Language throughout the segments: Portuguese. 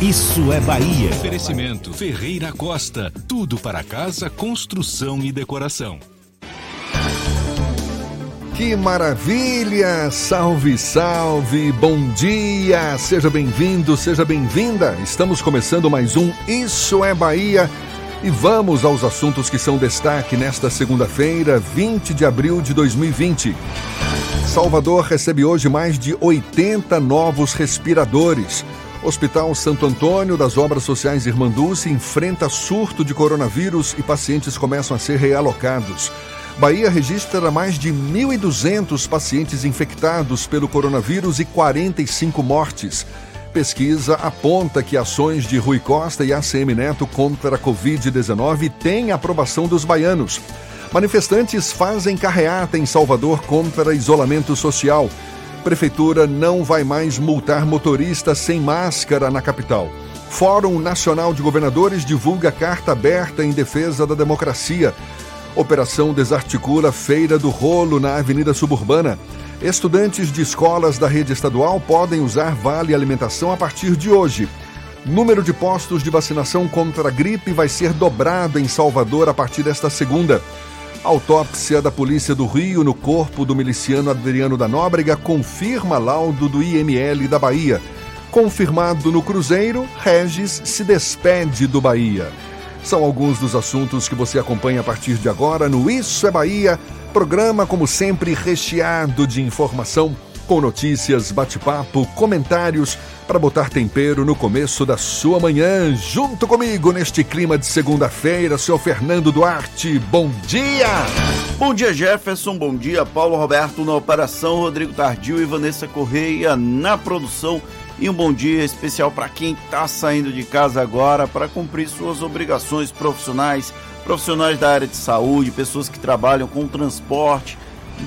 Isso é Bahia. Oferecimento Ferreira Costa. Tudo para casa, construção e decoração. Que maravilha! Salve, salve! Bom dia! Seja bem-vindo, seja bem-vinda! Estamos começando mais um Isso é Bahia e vamos aos assuntos que são destaque nesta segunda-feira, 20 de abril de 2020. Salvador recebe hoje mais de 80 novos respiradores. Hospital Santo Antônio das Obras Sociais Irmanduce enfrenta surto de coronavírus e pacientes começam a ser realocados. Bahia registra mais de 1.200 pacientes infectados pelo coronavírus e 45 mortes. Pesquisa aponta que ações de Rui Costa e ACM Neto contra a Covid-19 têm aprovação dos baianos. Manifestantes fazem carreata em Salvador contra isolamento social. Prefeitura não vai mais multar motoristas sem máscara na capital. Fórum Nacional de Governadores divulga carta aberta em defesa da democracia. Operação desarticula Feira do Rolo na Avenida Suburbana. Estudantes de escolas da rede estadual podem usar vale alimentação a partir de hoje. Número de postos de vacinação contra a gripe vai ser dobrado em Salvador a partir desta segunda. Autópsia da Polícia do Rio no corpo do miliciano Adriano da Nóbrega confirma laudo do IML da Bahia. Confirmado no Cruzeiro, Regis se despede do Bahia. São alguns dos assuntos que você acompanha a partir de agora no Isso é Bahia, programa como sempre recheado de informação com notícias, bate-papo, comentários para botar tempero no começo da sua manhã. Junto comigo neste clima de segunda-feira, seu Fernando Duarte. Bom dia! Bom dia, Jefferson. Bom dia, Paulo Roberto na operação, Rodrigo Tardio e Vanessa Correia na produção. E um bom dia especial para quem está saindo de casa agora para cumprir suas obrigações profissionais, profissionais da área de saúde, pessoas que trabalham com transporte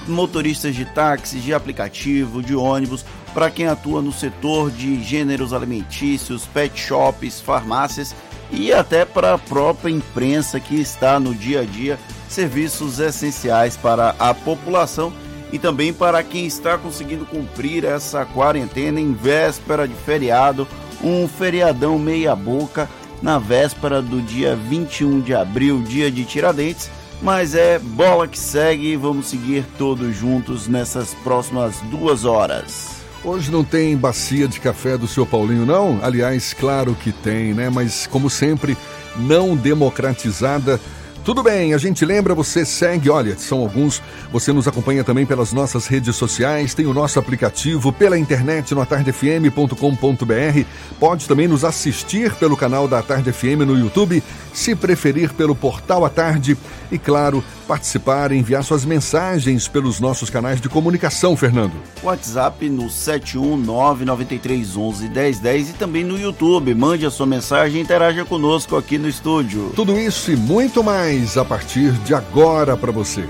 motoristas de táxis, de aplicativo, de ônibus, para quem atua no setor de gêneros alimentícios, pet shops, farmácias e até para a própria imprensa que está no dia a dia, serviços essenciais para a população e também para quem está conseguindo cumprir essa quarentena em véspera de feriado, um feriadão meia boca na véspera do dia 21 de abril, dia de Tiradentes mas é bola que segue vamos seguir todos juntos nessas próximas duas horas. Hoje não tem bacia de café do seu Paulinho, não? Aliás, claro que tem, né? Mas como sempre, não democratizada tudo bem, a gente lembra, você segue, olha, são alguns. Você nos acompanha também pelas nossas redes sociais, tem o nosso aplicativo pela internet no atardefm.com.br. Pode também nos assistir pelo canal da Tarde FM no YouTube, se preferir pelo portal à tarde e, claro, participar, enviar suas mensagens pelos nossos canais de comunicação, Fernando. WhatsApp no 71993111010 e também no YouTube. Mande a sua mensagem e interaja conosco aqui no estúdio. Tudo isso e muito mais a partir de agora para você.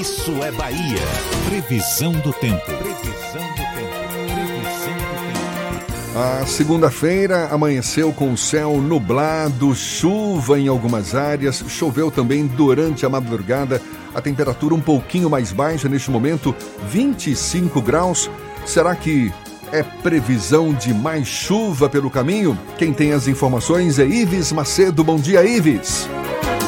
Isso é Bahia. Previsão do tempo. A segunda-feira amanheceu com céu nublado, chuva em algumas áreas, choveu também durante a madrugada. A temperatura um pouquinho mais baixa neste momento, 25 graus. Será que é previsão de mais chuva pelo caminho? Quem tem as informações é Ives Macedo. Bom dia, Ives.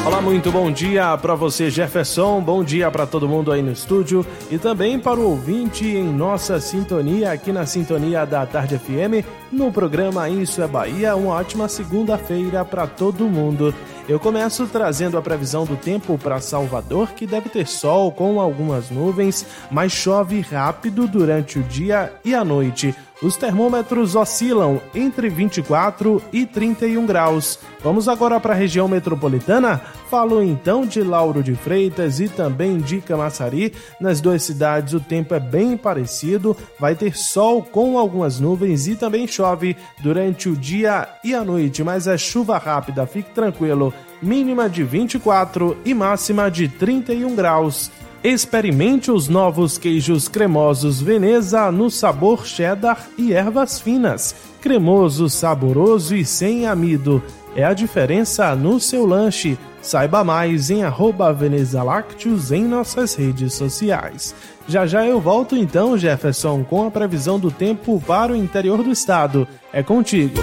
Olá, muito bom dia para você, Jefferson. Bom dia para todo mundo aí no estúdio e também para o ouvinte em nossa sintonia, aqui na Sintonia da Tarde FM, no programa Isso é Bahia. Uma ótima segunda-feira para todo mundo. Eu começo trazendo a previsão do tempo para Salvador, que deve ter sol com algumas nuvens, mas chove rápido durante o dia e a noite. Os termômetros oscilam entre 24 e 31 graus. Vamos agora para a região metropolitana? Falo então de Lauro de Freitas e também de Camaçari. Nas duas cidades o tempo é bem parecido, vai ter sol com algumas nuvens e também chove durante o dia e a noite, mas é chuva rápida, fique tranquilo. Mínima de 24 e máxima de 31 graus. Experimente os novos queijos cremosos Veneza no sabor cheddar e ervas finas. Cremoso, saboroso e sem amido. É a diferença no seu lanche. Saiba mais em arroba Veneza Lácteos em nossas redes sociais. Já já eu volto então, Jefferson, com a previsão do tempo para o interior do estado. É contigo.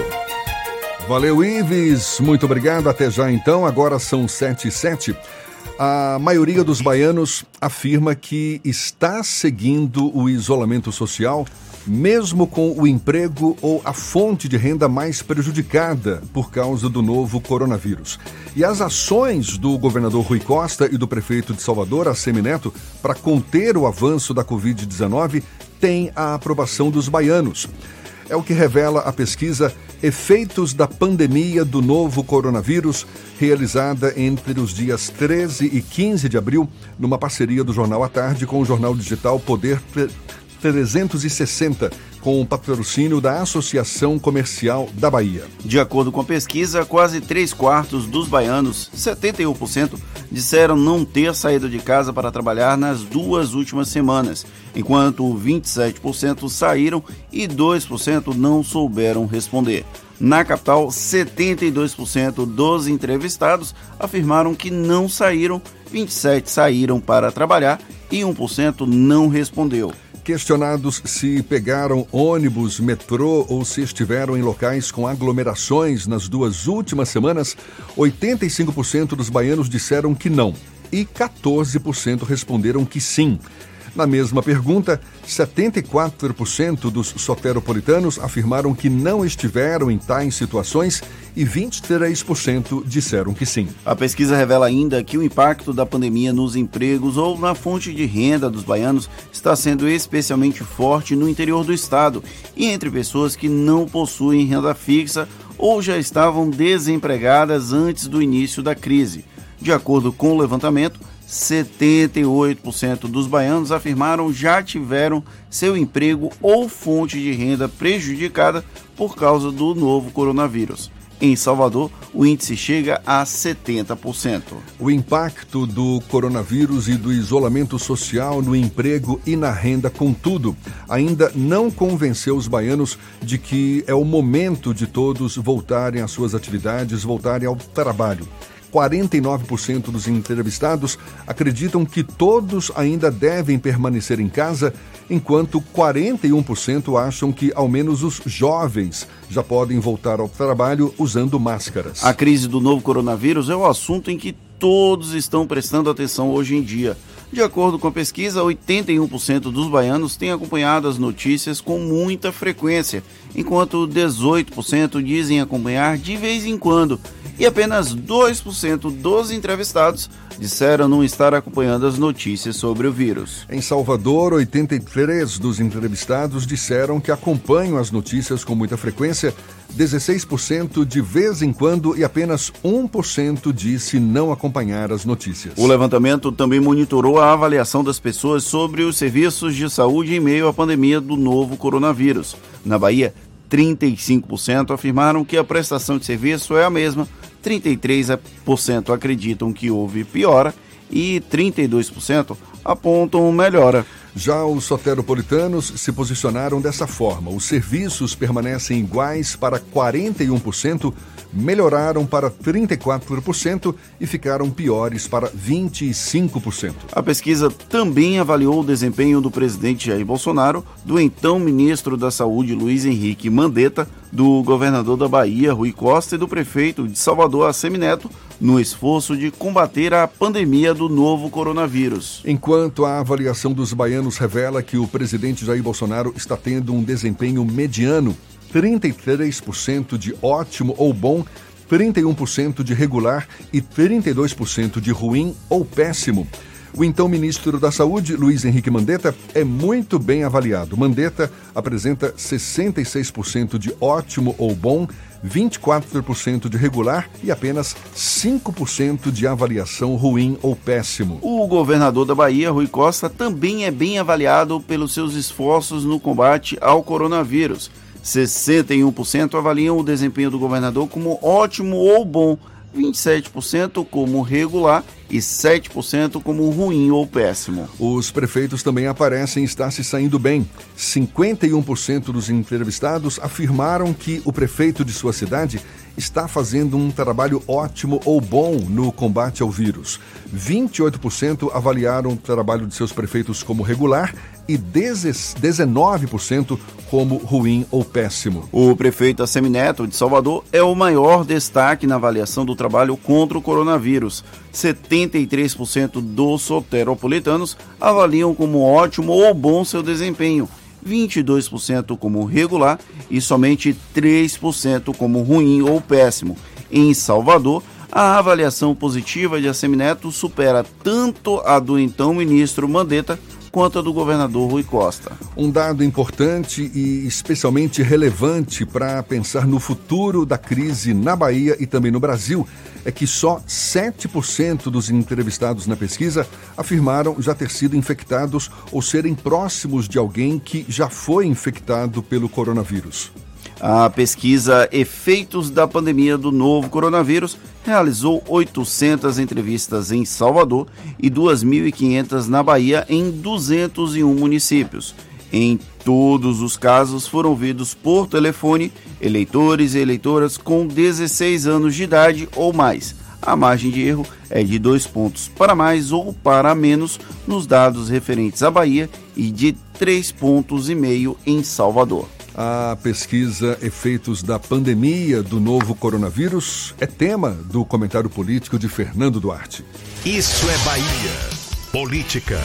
Valeu, Ives. Muito obrigado. Até já então. Agora são 7 e 7. A maioria dos baianos afirma que está seguindo o isolamento social, mesmo com o emprego ou a fonte de renda mais prejudicada por causa do novo coronavírus. E as ações do governador Rui Costa e do prefeito de Salvador, Assemineto, para conter o avanço da Covid-19 têm a aprovação dos baianos. É o que revela a pesquisa Efeitos da Pandemia do Novo Coronavírus, realizada entre os dias 13 e 15 de abril, numa parceria do Jornal à Tarde com o jornal digital Poder 360, com o patrocínio da Associação Comercial da Bahia. De acordo com a pesquisa, quase três quartos dos baianos, 71%, disseram não ter saído de casa para trabalhar nas duas últimas semanas, enquanto 27% saíram e 2% não souberam responder. Na capital, 72% dos entrevistados afirmaram que não saíram, 27% saíram para trabalhar e 1% não respondeu. Questionados se pegaram ônibus, metrô ou se estiveram em locais com aglomerações nas duas últimas semanas, 85% dos baianos disseram que não e 14% responderam que sim. Na mesma pergunta, 74% dos soteropolitanos afirmaram que não estiveram em tais situações e 23% disseram que sim. A pesquisa revela ainda que o impacto da pandemia nos empregos ou na fonte de renda dos baianos está sendo especialmente forte no interior do estado e entre pessoas que não possuem renda fixa ou já estavam desempregadas antes do início da crise. De acordo com o levantamento, 78% dos baianos afirmaram já tiveram seu emprego ou fonte de renda prejudicada por causa do novo coronavírus. Em Salvador, o índice chega a 70%. O impacto do coronavírus e do isolamento social no emprego e na renda, contudo, ainda não convenceu os baianos de que é o momento de todos voltarem às suas atividades, voltarem ao trabalho. 49% dos entrevistados acreditam que todos ainda devem permanecer em casa, enquanto 41% acham que ao menos os jovens já podem voltar ao trabalho usando máscaras. A crise do novo coronavírus é o assunto em que todos estão prestando atenção hoje em dia. De acordo com a pesquisa, 81% dos baianos têm acompanhado as notícias com muita frequência, enquanto 18% dizem acompanhar de vez em quando e apenas 2% dos entrevistados disseram não estar acompanhando as notícias sobre o vírus. Em Salvador, 83 dos entrevistados disseram que acompanham as notícias com muita frequência, 16% de vez em quando e apenas 1% disse não acompanhar as notícias. O levantamento também monitorou a avaliação das pessoas sobre os serviços de saúde em meio à pandemia do novo coronavírus. Na Bahia, 35% afirmaram que a prestação de serviço é a mesma 33% acreditam que houve piora e 32% apontam melhora. Já os soteropolitanos se posicionaram dessa forma. Os serviços permanecem iguais para 41%, melhoraram para 34% e ficaram piores para 25%. A pesquisa também avaliou o desempenho do presidente Jair Bolsonaro, do então ministro da Saúde Luiz Henrique Mandetta, do governador da Bahia Rui Costa e do prefeito de Salvador Assemineto no esforço de combater a pandemia do novo coronavírus. Enquanto a avaliação dos baianos revela que o presidente Jair Bolsonaro está tendo um desempenho mediano, 33% de ótimo ou bom, 31% de regular e 32% de ruim ou péssimo. O então ministro da Saúde, Luiz Henrique Mandetta, é muito bem avaliado. Mandetta apresenta 66% de ótimo ou bom 24% de regular e apenas 5% de avaliação ruim ou péssimo. O governador da Bahia, Rui Costa, também é bem avaliado pelos seus esforços no combate ao coronavírus. 61% avaliam o desempenho do governador como ótimo ou bom, 27% como regular e 7% como ruim ou péssimo. Os prefeitos também aparecem estar se saindo bem. 51% dos entrevistados afirmaram que o prefeito de sua cidade está fazendo um trabalho ótimo ou bom no combate ao vírus. 28% avaliaram o trabalho de seus prefeitos como regular e 19% como ruim ou péssimo. O prefeito Assemineto de Salvador é o maior destaque na avaliação do trabalho contra o coronavírus. 73% dos soteropolitanos avaliam como ótimo ou bom seu desempenho. 22% como regular e somente 3% como ruim ou péssimo. Em Salvador, a avaliação positiva de Assemineto supera tanto a do então ministro Mandetta quanto a do governador Rui Costa. Um dado importante e especialmente relevante para pensar no futuro da crise na Bahia e também no Brasil é que só 7% dos entrevistados na pesquisa afirmaram já ter sido infectados ou serem próximos de alguém que já foi infectado pelo coronavírus. A pesquisa Efeitos da Pandemia do Novo Coronavírus realizou 800 entrevistas em Salvador e 2.500 na Bahia, em 201 municípios. Em todos os casos foram ouvidos por telefone eleitores e eleitoras com 16 anos de idade ou mais. A margem de erro é de dois pontos para mais ou para menos nos dados referentes à Bahia e de três pontos e meio em Salvador. A pesquisa Efeitos da Pandemia do Novo Coronavírus é tema do comentário político de Fernando Duarte. Isso é Bahia. Política.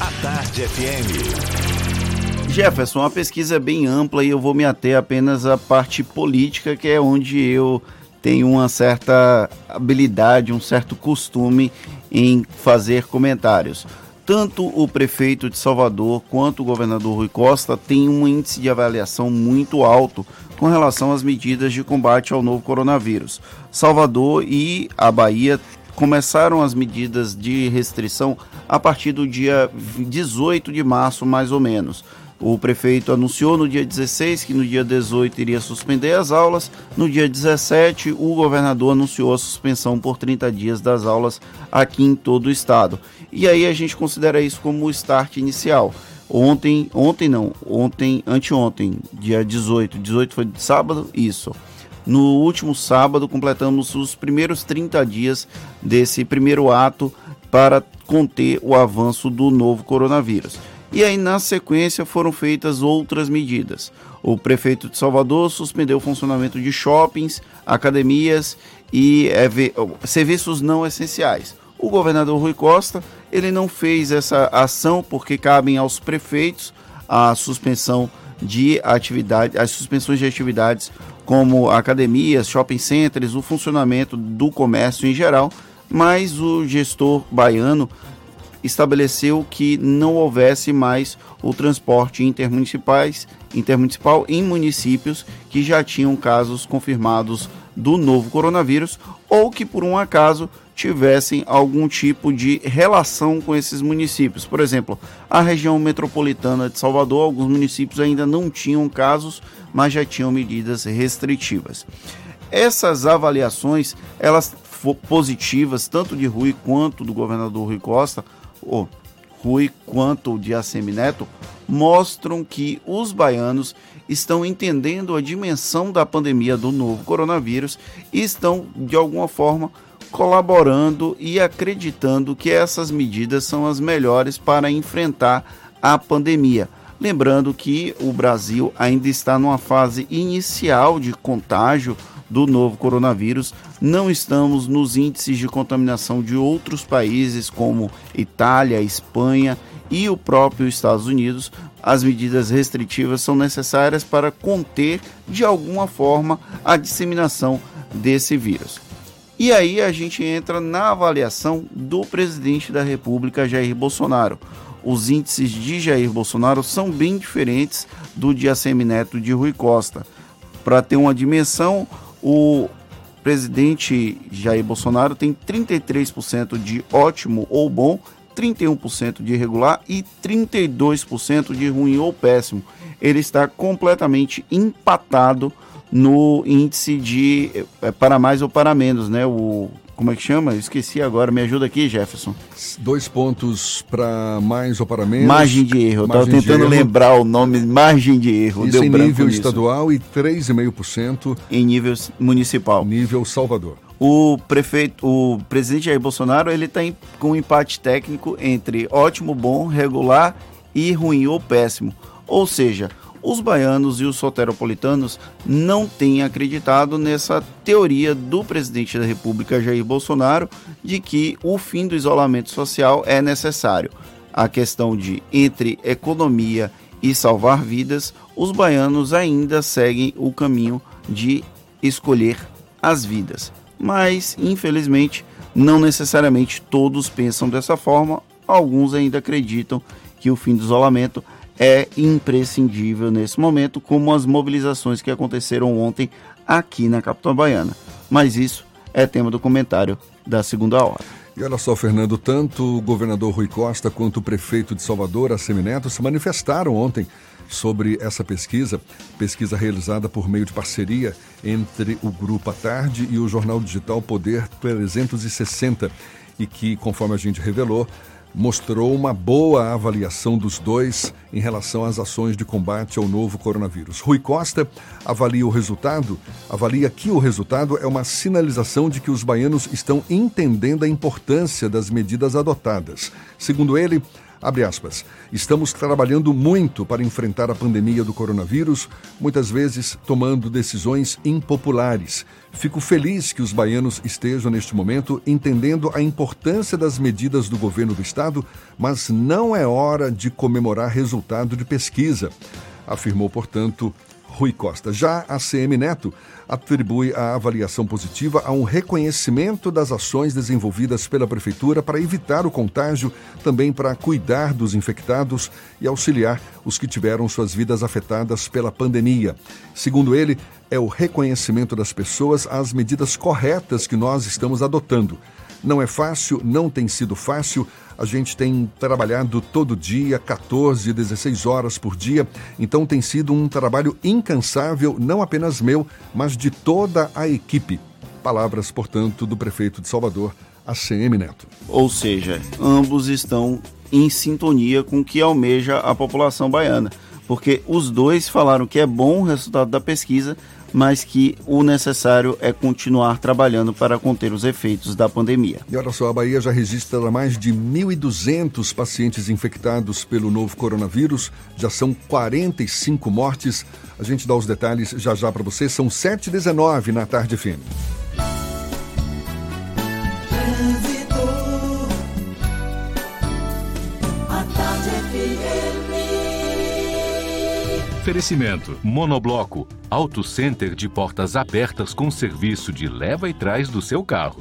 A Tarde FM. Jefferson, a pesquisa é bem ampla e eu vou me ater apenas à parte política, que é onde eu tenho uma certa habilidade, um certo costume em fazer comentários tanto o prefeito de Salvador quanto o governador Rui Costa têm um índice de avaliação muito alto com relação às medidas de combate ao novo coronavírus. Salvador e a Bahia começaram as medidas de restrição a partir do dia 18 de março, mais ou menos. O prefeito anunciou no dia 16 que no dia 18 iria suspender as aulas. No dia 17, o governador anunciou a suspensão por 30 dias das aulas aqui em todo o estado. E aí a gente considera isso como o start inicial. Ontem, ontem não, ontem, anteontem, dia 18, 18 foi de sábado, isso. No último sábado completamos os primeiros 30 dias desse primeiro ato para conter o avanço do novo coronavírus. E aí, na sequência, foram feitas outras medidas. O prefeito de Salvador suspendeu o funcionamento de shoppings, academias e é, serviços não essenciais. O governador Rui Costa, ele não fez essa ação porque cabem aos prefeitos a suspensão de atividade, as suspensões de atividades como academias, shopping centers, o funcionamento do comércio em geral, mas o gestor baiano estabeleceu que não houvesse mais o transporte intermunicipais, intermunicipal em municípios que já tinham casos confirmados do novo coronavírus ou que por um acaso tivessem algum tipo de relação com esses municípios. Por exemplo, a região metropolitana de Salvador, alguns municípios ainda não tinham casos, mas já tinham medidas restritivas. Essas avaliações, elas positivas, tanto de Rui quanto do governador Rui Costa, o Rui quanto de Assemineto mostram que os baianos estão entendendo a dimensão da pandemia do novo coronavírus e estão, de alguma forma, colaborando e acreditando que essas medidas são as melhores para enfrentar a pandemia. Lembrando que o Brasil ainda está numa fase inicial de contágio do novo coronavírus, não estamos nos índices de contaminação de outros países como Itália, Espanha e o próprio Estados Unidos. As medidas restritivas são necessárias para conter de alguma forma a disseminação desse vírus. E aí a gente entra na avaliação do presidente da República, Jair Bolsonaro. Os índices de Jair Bolsonaro são bem diferentes do de ACM Neto de Rui Costa. Para ter uma dimensão, o presidente Jair Bolsonaro tem 33% de ótimo ou bom, 31% de regular e 32% de ruim ou péssimo. Ele está completamente empatado no índice de é, para mais ou para menos, né? O como é que chama? Eu esqueci agora. Me ajuda aqui, Jefferson. Dois pontos para mais ou para menos. Margem de erro. Estava tentando lembrar o nome. Margem de erro. Isso Deu em nível nisso. estadual e 3,5% em nível municipal. Nível Salvador. O prefeito, o presidente Jair Bolsonaro, ele está com um empate técnico entre ótimo, bom, regular e ruim ou péssimo. Ou seja, os baianos e os soteropolitanos não têm acreditado nessa teoria do presidente da República, Jair Bolsonaro, de que o fim do isolamento social é necessário. A questão de entre economia e salvar vidas, os baianos ainda seguem o caminho de escolher as vidas. Mas, infelizmente, não necessariamente todos pensam dessa forma, alguns ainda acreditam que o fim do isolamento é imprescindível nesse momento, como as mobilizações que aconteceram ontem aqui na capital baiana. Mas isso é tema do comentário da segunda hora. E olha só, Fernando, tanto o governador Rui Costa quanto o prefeito de Salvador, Assemineto, se manifestaram ontem sobre essa pesquisa, pesquisa realizada por meio de parceria entre o Grupo à Tarde e o jornal digital Poder 360, e que, conforme a gente revelou, mostrou uma boa avaliação dos dois em relação às ações de combate ao novo coronavírus. Rui Costa avalia o resultado, avalia que o resultado é uma sinalização de que os baianos estão entendendo a importância das medidas adotadas. Segundo ele, Abre aspas. Estamos trabalhando muito para enfrentar a pandemia do coronavírus, muitas vezes tomando decisões impopulares. Fico feliz que os baianos estejam neste momento entendendo a importância das medidas do governo do estado, mas não é hora de comemorar resultado de pesquisa, afirmou, portanto, Rui Costa. Já a CM Neto atribui a avaliação positiva a um reconhecimento das ações desenvolvidas pela Prefeitura para evitar o contágio, também para cuidar dos infectados e auxiliar os que tiveram suas vidas afetadas pela pandemia. Segundo ele, é o reconhecimento das pessoas às medidas corretas que nós estamos adotando. Não é fácil, não tem sido fácil. A gente tem trabalhado todo dia, 14, 16 horas por dia, então tem sido um trabalho incansável, não apenas meu, mas de toda a equipe. Palavras, portanto, do prefeito de Salvador, ACM Neto. Ou seja, ambos estão em sintonia com o que almeja a população baiana, porque os dois falaram que é bom o resultado da pesquisa, mas que o necessário é continuar trabalhando para conter os efeitos da pandemia. E olha só, a Bahia já registra mais de 1.200 pacientes infectados pelo novo coronavírus, já são 45 mortes. A gente dá os detalhes já já para você, são 7h19 na tarde fim. Oferecimento: Monobloco, Auto Center de portas abertas com serviço de leva e trás do seu carro.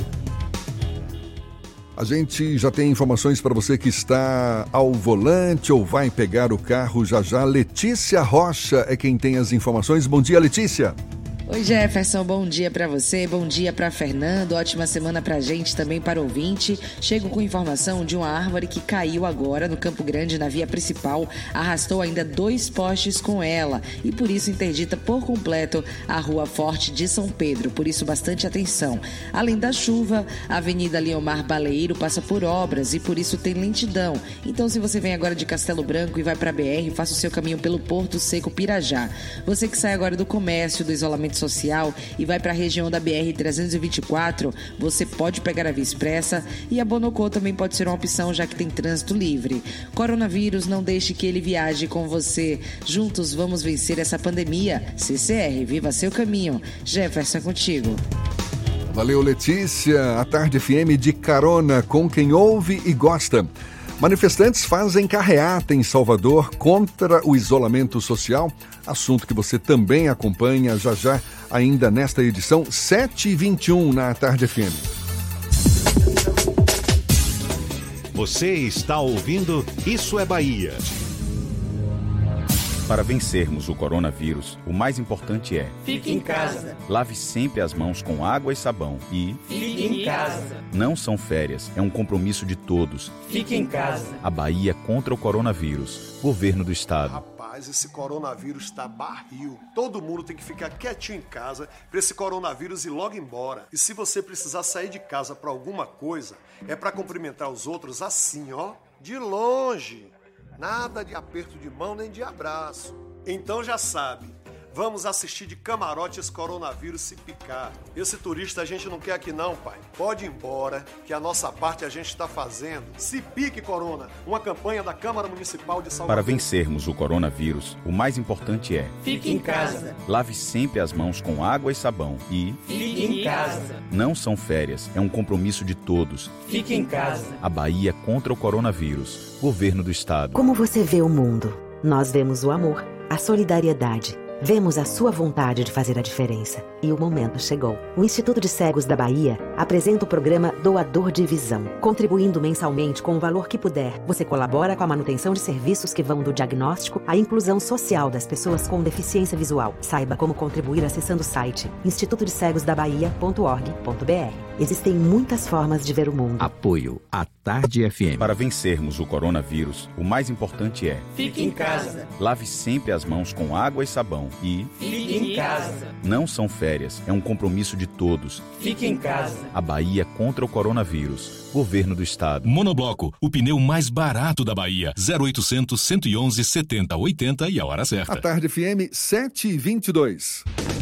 A gente já tem informações para você que está ao volante ou vai pegar o carro já já. Letícia Rocha é quem tem as informações. Bom dia, Letícia. Oi Jefferson, bom dia para você, bom dia para Fernando, ótima semana pra gente, também para ouvinte. Chego com informação de uma árvore que caiu agora no Campo Grande, na via principal, arrastou ainda dois postes com ela e por isso interdita por completo a Rua Forte de São Pedro, por isso bastante atenção. Além da chuva, a Avenida Leomar Baleiro passa por obras e por isso tem lentidão. Então se você vem agora de Castelo Branco e vai para BR, faça o seu caminho pelo Porto Seco Pirajá. Você que sai agora do comércio, do isolamento social e vai para a região da BR-324, você pode pegar a Via Expressa e a Bonocô também pode ser uma opção, já que tem trânsito livre. Coronavírus, não deixe que ele viaje com você. Juntos vamos vencer essa pandemia. CCR, viva seu caminho. Jefferson, é contigo. Valeu, Letícia. A Tarde FM de carona com quem ouve e gosta. Manifestantes fazem carreata em Salvador contra o isolamento social, assunto que você também acompanha já já, ainda nesta edição 7h21 na Tarde FM. Você está ouvindo Isso é Bahia. Para vencermos o coronavírus, o mais importante é: fique em casa. Lave sempre as mãos com água e sabão e fique em casa. Não são férias, é um compromisso de todos. Fique em casa. A Bahia contra o coronavírus. Governo do Estado. Rapaz, esse coronavírus está barril. Todo mundo tem que ficar quietinho em casa para esse coronavírus ir logo embora. E se você precisar sair de casa para alguma coisa, é para cumprimentar os outros assim, ó, de longe. Nada de aperto de mão nem de abraço. Então já sabe, Vamos assistir de camarote esse coronavírus se picar. Esse turista a gente não quer aqui não, pai. Pode ir embora, que a nossa parte a gente está fazendo. Se pique, Corona. Uma campanha da Câmara Municipal de Salvador. Para vencermos o coronavírus, o mais importante é... Fique em casa. Lave sempre as mãos com água e sabão e... Fique em casa. Não são férias, é um compromisso de todos. Fique em casa. A Bahia contra o coronavírus. Governo do Estado. Como você vê o mundo? Nós vemos o amor, a solidariedade Vemos a sua vontade de fazer a diferença. E o momento chegou. O Instituto de Cegos da Bahia apresenta o programa Doador de Visão. Contribuindo mensalmente com o valor que puder, você colabora com a manutenção de serviços que vão do diagnóstico à inclusão social das pessoas com deficiência visual. Saiba como contribuir acessando o site institutodecegosdabahia.org.br. Existem muitas formas de ver o mundo. Apoio à Tarde FM. Para vencermos o coronavírus, o mais importante é: fique em casa. Lave sempre as mãos com água e sabão e fique em casa. Não são férias, é um compromisso de todos. Fique em casa. A Bahia contra o coronavírus. Governo do Estado. Monobloco, o pneu mais barato da Bahia. 0800 111 70 80 e a hora certa. A tarde FM 722.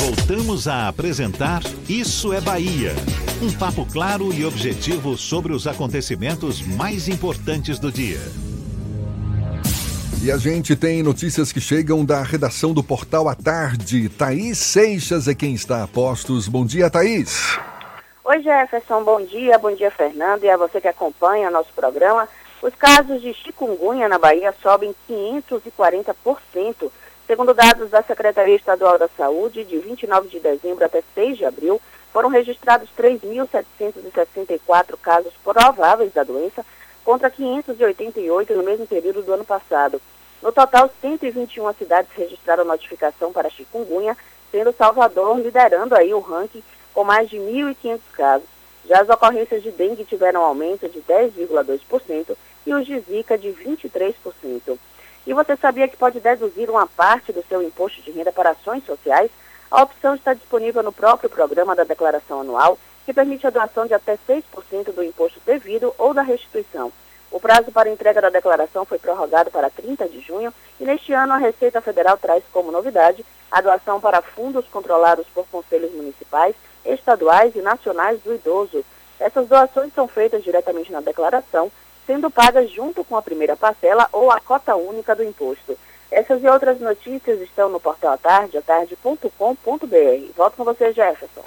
Voltamos a apresentar Isso é Bahia. Um papo claro e objetivo sobre os acontecimentos mais importantes do dia. E a gente tem notícias que chegam da redação do Portal à Tarde. Thaís Seixas é quem está a postos. Bom dia, Thaís. Oi, Jefferson. Bom dia. Bom dia, Fernando. E a você que acompanha nosso programa. Os casos de chikungunya na Bahia sobem 540%. Segundo dados da Secretaria Estadual da Saúde, de 29 de dezembro até 6 de abril, foram registrados 3.764 casos prováveis da doença, contra 588 no mesmo período do ano passado. No total, 121 cidades registraram notificação para chikungunya, sendo Salvador liderando aí o ranking com mais de 1.500 casos. Já as ocorrências de dengue tiveram aumento de 10,2% e os de zika de 23%. E você sabia que pode deduzir uma parte do seu imposto de renda para ações sociais? A opção está disponível no próprio programa da declaração anual, que permite a doação de até 6% do imposto devido ou da restituição. O prazo para entrega da declaração foi prorrogado para 30 de junho e neste ano a Receita Federal traz como novidade a doação para fundos controlados por conselhos municipais, estaduais e nacionais do idoso. Essas doações são feitas diretamente na declaração sendo pagas junto com a primeira parcela ou a cota única do imposto. Essas e outras notícias estão no portal Atarde, atarde.com.br. Volto com você, Jefferson.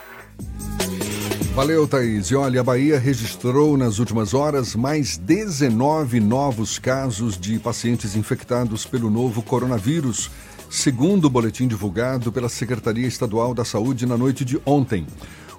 Valeu, Thaís. E olha, a Bahia registrou nas últimas horas mais 19 novos casos de pacientes infectados pelo novo coronavírus, segundo o boletim divulgado pela Secretaria Estadual da Saúde na noite de ontem.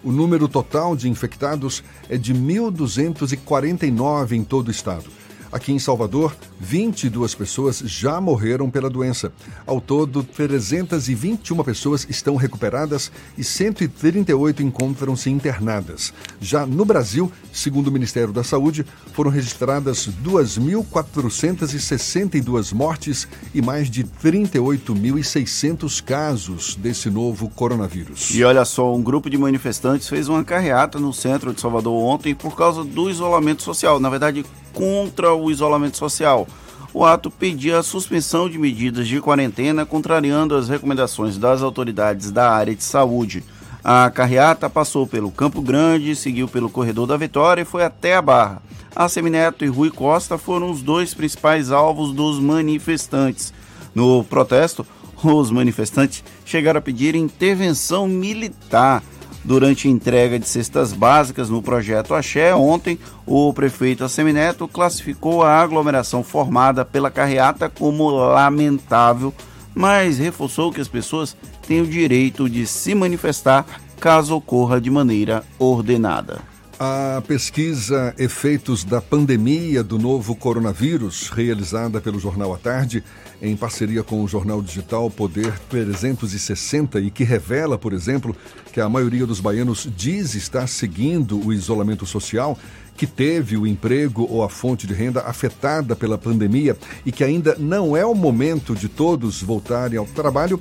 O número total de infectados é de 1.249 em todo o estado. Aqui em Salvador, 22 pessoas já morreram pela doença. Ao todo, 321 pessoas estão recuperadas e 138 encontram-se internadas. Já no Brasil, segundo o Ministério da Saúde, foram registradas 2.462 mortes e mais de 38.600 casos desse novo coronavírus. E olha só, um grupo de manifestantes fez uma carreata no centro de Salvador ontem por causa do isolamento social. Na verdade, contra o isolamento social. O ato pedia a suspensão de medidas de quarentena, contrariando as recomendações das autoridades da área de saúde. A carreata passou pelo Campo Grande, seguiu pelo Corredor da Vitória e foi até a Barra. A Semineto e Rui Costa foram os dois principais alvos dos manifestantes. No protesto, os manifestantes chegaram a pedir intervenção militar. Durante a entrega de cestas básicas no projeto Axé, ontem, o prefeito Assemineto classificou a aglomeração formada pela carreata como lamentável, mas reforçou que as pessoas têm o direito de se manifestar caso ocorra de maneira ordenada. A pesquisa Efeitos da Pandemia do Novo Coronavírus, realizada pelo Jornal à Tarde, em parceria com o jornal digital Poder 360 e que revela, por exemplo, que a maioria dos baianos diz estar seguindo o isolamento social, que teve o emprego ou a fonte de renda afetada pela pandemia e que ainda não é o momento de todos voltarem ao trabalho,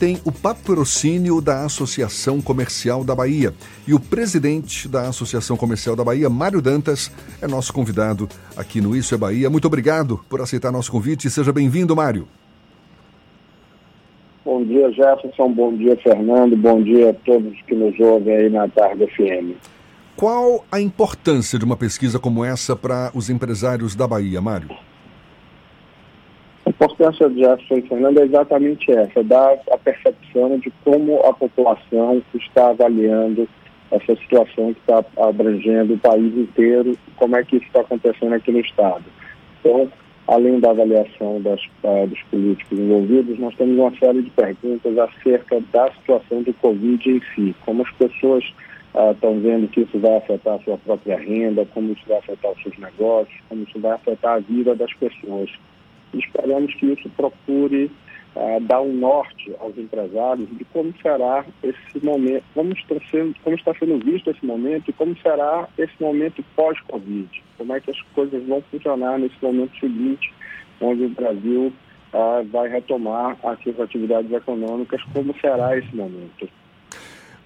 tem o patrocínio da Associação Comercial da Bahia. E o presidente da Associação Comercial da Bahia, Mário Dantas, é nosso convidado aqui no Isso é Bahia. Muito obrigado por aceitar nosso convite e seja bem-vindo, Mário. Bom dia, Jefferson. Bom dia, Fernando. Bom dia a todos que nos ouvem aí na Tarde FM. Qual a importância de uma pesquisa como essa para os empresários da Bahia, Mário? Importância de Jefferson Fernando é exatamente essa, dar a percepção de como a população está avaliando essa situação que está abrangendo o país inteiro, como é que isso está acontecendo aqui no Estado. Então, além da avaliação das, uh, dos políticos envolvidos, nós temos uma série de perguntas acerca da situação do Covid em si, como as pessoas estão uh, vendo que isso vai afetar a sua própria renda, como isso vai afetar os seus negócios, como isso vai afetar a vida das pessoas esperamos que isso procure uh, dar um norte aos empresários de como será esse momento, como está, sendo, como está sendo visto esse momento e como será esse momento pós-Covid. Como é que as coisas vão funcionar nesse momento seguinte, onde o Brasil uh, vai retomar as suas atividades econômicas, como será esse momento.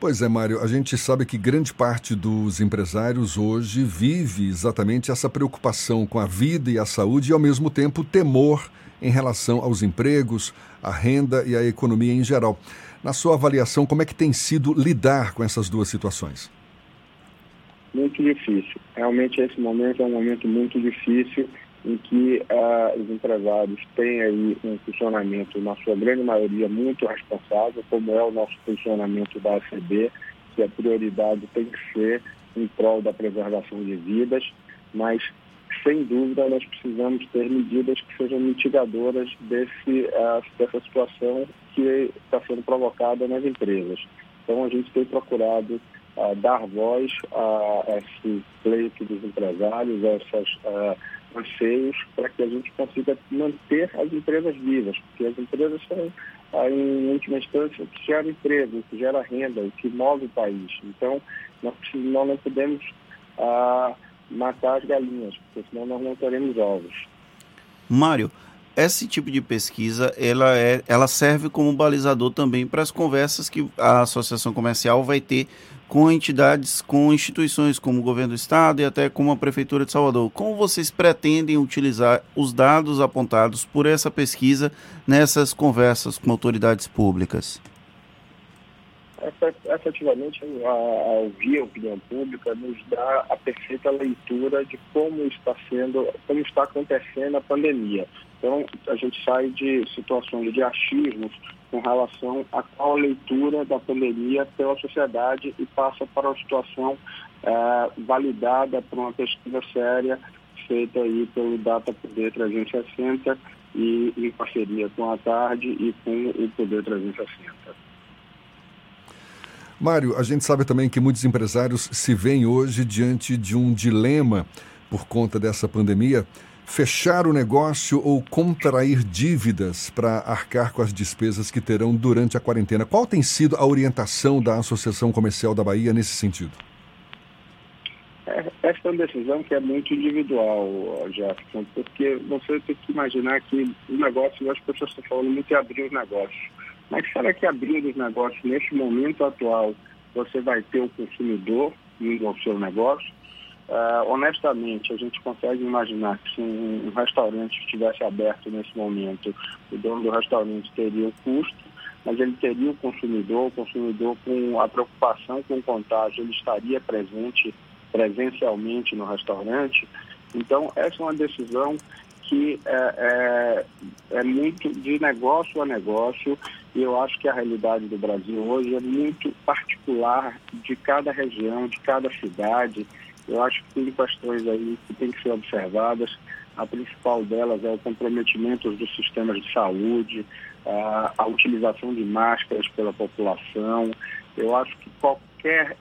Pois é, Mário, a gente sabe que grande parte dos empresários hoje vive exatamente essa preocupação com a vida e a saúde e, ao mesmo tempo, temor em relação aos empregos, à renda e à economia em geral. Na sua avaliação, como é que tem sido lidar com essas duas situações? Muito difícil. Realmente, esse momento é um momento muito difícil em que uh, os empresários têm aí um funcionamento, na sua grande maioria, muito responsável, como é o nosso funcionamento da ACB, que a prioridade tem que ser em prol da preservação de vidas, mas, sem dúvida, nós precisamos ter medidas que sejam mitigadoras desse, uh, dessa situação que está sendo provocada nas empresas. Então, a gente tem procurado uh, dar voz a esse pleito dos empresários, a essas anseios para que a gente consiga manter as empresas vivas, porque as empresas são, em última instância, o que gera emprego, o que gera renda, o que move o país. Então, nós, nós não podemos ah, matar as galinhas, porque senão nós não teremos ovos. Mário, esse tipo de pesquisa ela, é, ela serve como balizador também para as conversas que a associação comercial vai ter com entidades, com instituições como o governo do estado e até como a prefeitura de Salvador. Como vocês pretendem utilizar os dados apontados por essa pesquisa nessas conversas com autoridades públicas? Efetivamente, a, ouvir a opinião pública nos dá a perfeita leitura de como está sendo, como está acontecendo a pandemia. Então, a gente sai de situações de achismos com relação a qual a leitura da pandemia pela sociedade e passa para uma situação é, validada por uma pesquisa séria feita aí pelo Data Poder 360 e em parceria com a Tarde e com o Poder 360. Mário, a gente sabe também que muitos empresários se veem hoje diante de um dilema por conta dessa pandemia: fechar o negócio ou contrair dívidas para arcar com as despesas que terão durante a quarentena. Qual tem sido a orientação da Associação Comercial da Bahia nesse sentido? É, essa é uma decisão que é muito individual, Jefferson, porque você tem que imaginar que o negócio, as pessoas estão falando muito em abrir os negócios mas será que abrindo os negócios neste momento atual, você vai ter o consumidor indo ao seu negócio? Uh, honestamente, a gente consegue imaginar que se um, restaurante estivesse aberto nesse momento, o dono do restaurante teria o custo, mas ele teria o consumidor, o consumidor com a preocupação com o contágio, ele estaria presente presencialmente no restaurante. Então, essa é uma decisão que é, é, é muito de negócio a negócio e eu acho que a realidade do Brasil hoje é muito particular de cada região, de cada cidade. Eu acho que tem questões aí que têm que ser observadas. A principal delas é o comprometimento dos sistemas de saúde, a, utilização de máscaras pela população. Eu acho que qualquer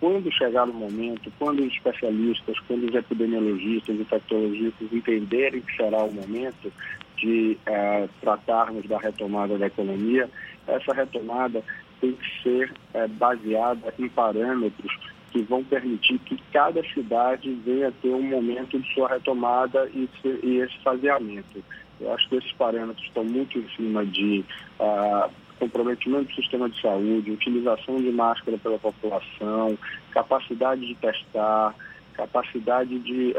quando chegar o momento, quando os especialistas, quando os epidemiologistas e infectologistas entenderem que será o momento de uh, tratarmos da retomada da economia, essa retomada tem que ser uh, baseada em parâmetros que vão permitir que cada cidade venha ter um momento de sua retomada e, e esse faseamento. Eu acho que esses parâmetros estão muito em cima de uh, comprometimento do sistema de saúde, utilização de máscara pela população, capacidade de testar, capacidade de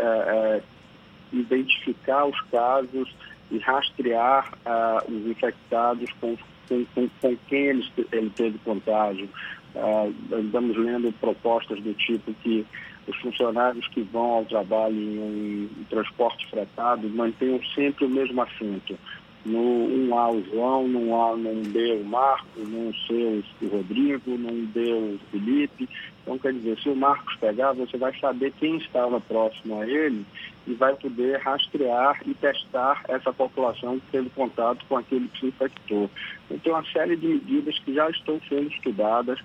identificar os casos e rastrear uh, os infectados com, com, com, com quem ele, ele, teve contágio. Uh, estamos lendo propostas do tipo que os funcionários que vão ao trabalho em, em transporte fretado mantenham sempre o mesmo assento no um A o João, num A num B o Marco, num C o Rodrigo, num D o Felipe. Então, quer dizer, se o Marcos pegar, você vai saber quem estava próximo a ele e vai poder rastrear e testar essa população que teve contato com aquele que se infectou. Então, uma série de medidas que já estão sendo estudadas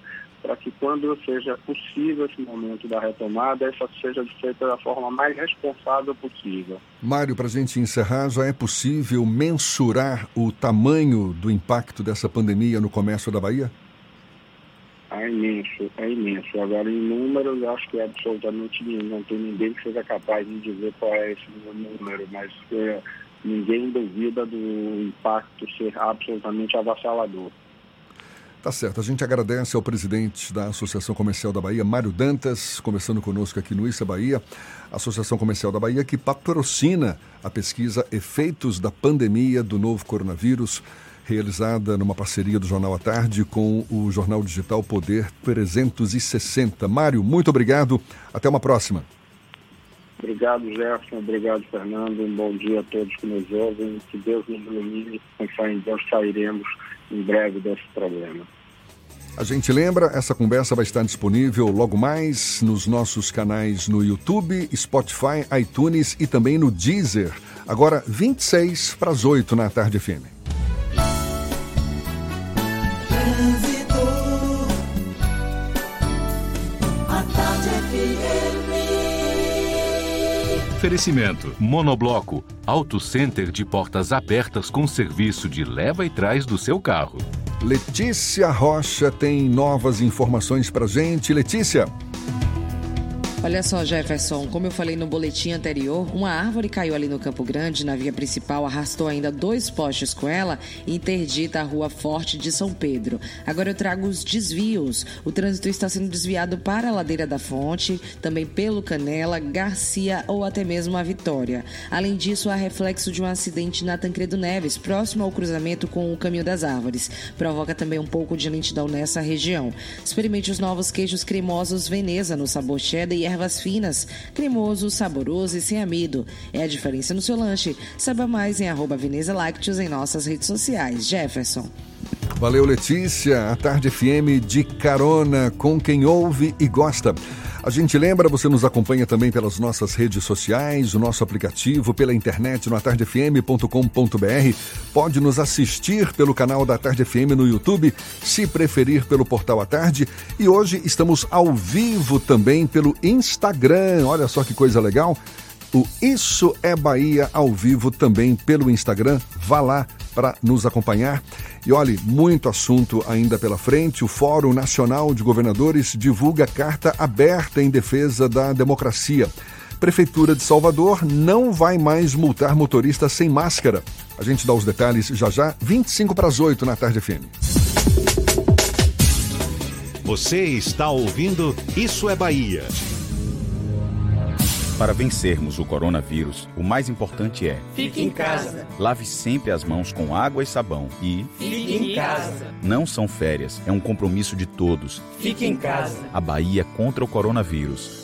para que quando seja possível esse momento da retomada, essa seja feita da forma mais responsável possível. Mário, para a gente encerrar, já é possível mensurar o tamanho do impacto dessa pandemia no comércio da Bahia? É imenso, é imenso. Agora, em números, eu acho que é absolutamente nenhum. Não tem ninguém que seja capaz de dizer qual é esse número, mas é, ninguém duvida do impacto ser absolutamente avassalador. Tá certo. A gente agradece ao presidente da Associação Comercial da Bahia, Mário Dantas, conversando conosco aqui no Issa Bahia. Associação Comercial da Bahia que patrocina a pesquisa Efeitos da Pandemia do Novo Coronavírus, realizada numa parceria do Jornal à Tarde com o jornal digital Poder 360. Mário, muito obrigado. Até uma próxima. Obrigado, Jefferson. Obrigado, Fernando. Um bom dia a todos que nos ouvem. Que Deus nos ilumine. Com fé em Deus sairemos em breve desse problema. A gente lembra, essa conversa vai estar disponível logo mais nos nossos canais no YouTube, Spotify, iTunes e também no Deezer. Agora, 26 para as 8 na tarde FM. Oferecimento: Monobloco, Auto Center de portas abertas com serviço de leva e trás do seu carro. Letícia Rocha tem novas informações para gente. Letícia. Olha só, Jefferson, como eu falei no boletim anterior, uma árvore caiu ali no Campo Grande, na via principal, arrastou ainda dois postes com ela e interdita a rua Forte de São Pedro. Agora eu trago os desvios. O trânsito está sendo desviado para a Ladeira da Fonte, também pelo Canela, Garcia ou até mesmo a Vitória. Além disso, há reflexo de um acidente na Tancredo Neves, próximo ao cruzamento com o Caminho das Árvores. Provoca também um pouco de lentidão nessa região. Experimente os novos queijos cremosos Veneza no sabor cheddar e ervas finas, cremoso, saboroso e sem amido. É a diferença no seu lanche. Saiba mais em arroba Veneza Lácteos em nossas redes sociais. Jefferson. Valeu, Letícia. A Tarde FM de carona com quem ouve e gosta. A gente lembra, você nos acompanha também pelas nossas redes sociais, o nosso aplicativo, pela internet no atardefm.com.br. Pode nos assistir pelo canal da Tarde FM no YouTube, se preferir pelo portal à tarde. E hoje estamos ao vivo também pelo Instagram. Olha só que coisa legal. O Isso é Bahia ao vivo também pelo Instagram. Vá lá para nos acompanhar. E olhe, muito assunto ainda pela frente. O Fórum Nacional de Governadores divulga carta aberta em defesa da democracia. Prefeitura de Salvador não vai mais multar motoristas sem máscara. A gente dá os detalhes já já, 25 para as 8 na tarde FM. Você está ouvindo Isso é Bahia. Para vencermos o coronavírus, o mais importante é: fique em casa. Lave sempre as mãos com água e sabão e fique em casa. Não são férias, é um compromisso de todos. Fique em casa. A Bahia contra o coronavírus.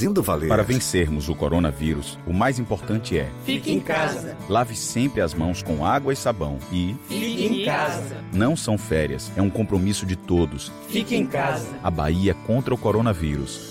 fazendo valer. Para vencermos o coronavírus, o mais importante é: fique em casa. Lave sempre as mãos com água e sabão e fique em casa. Não são férias, é um compromisso de todos. Fique em casa. A Bahia contra o coronavírus.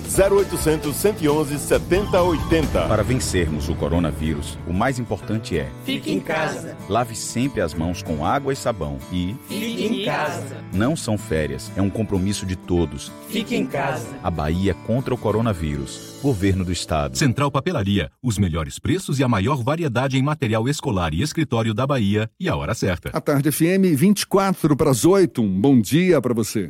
0800 111 7080. Para vencermos o coronavírus, o mais importante é: fique em casa. Lave sempre as mãos com água e sabão e fique em casa. Não são férias, é um compromisso de todos. Fique em casa. A Bahia contra o coronavírus. Governo do Estado. Central Papelaria, os melhores preços e a maior variedade em material escolar e escritório da Bahia e a hora certa. A tarde FM 24 para as 8. Um bom dia para você.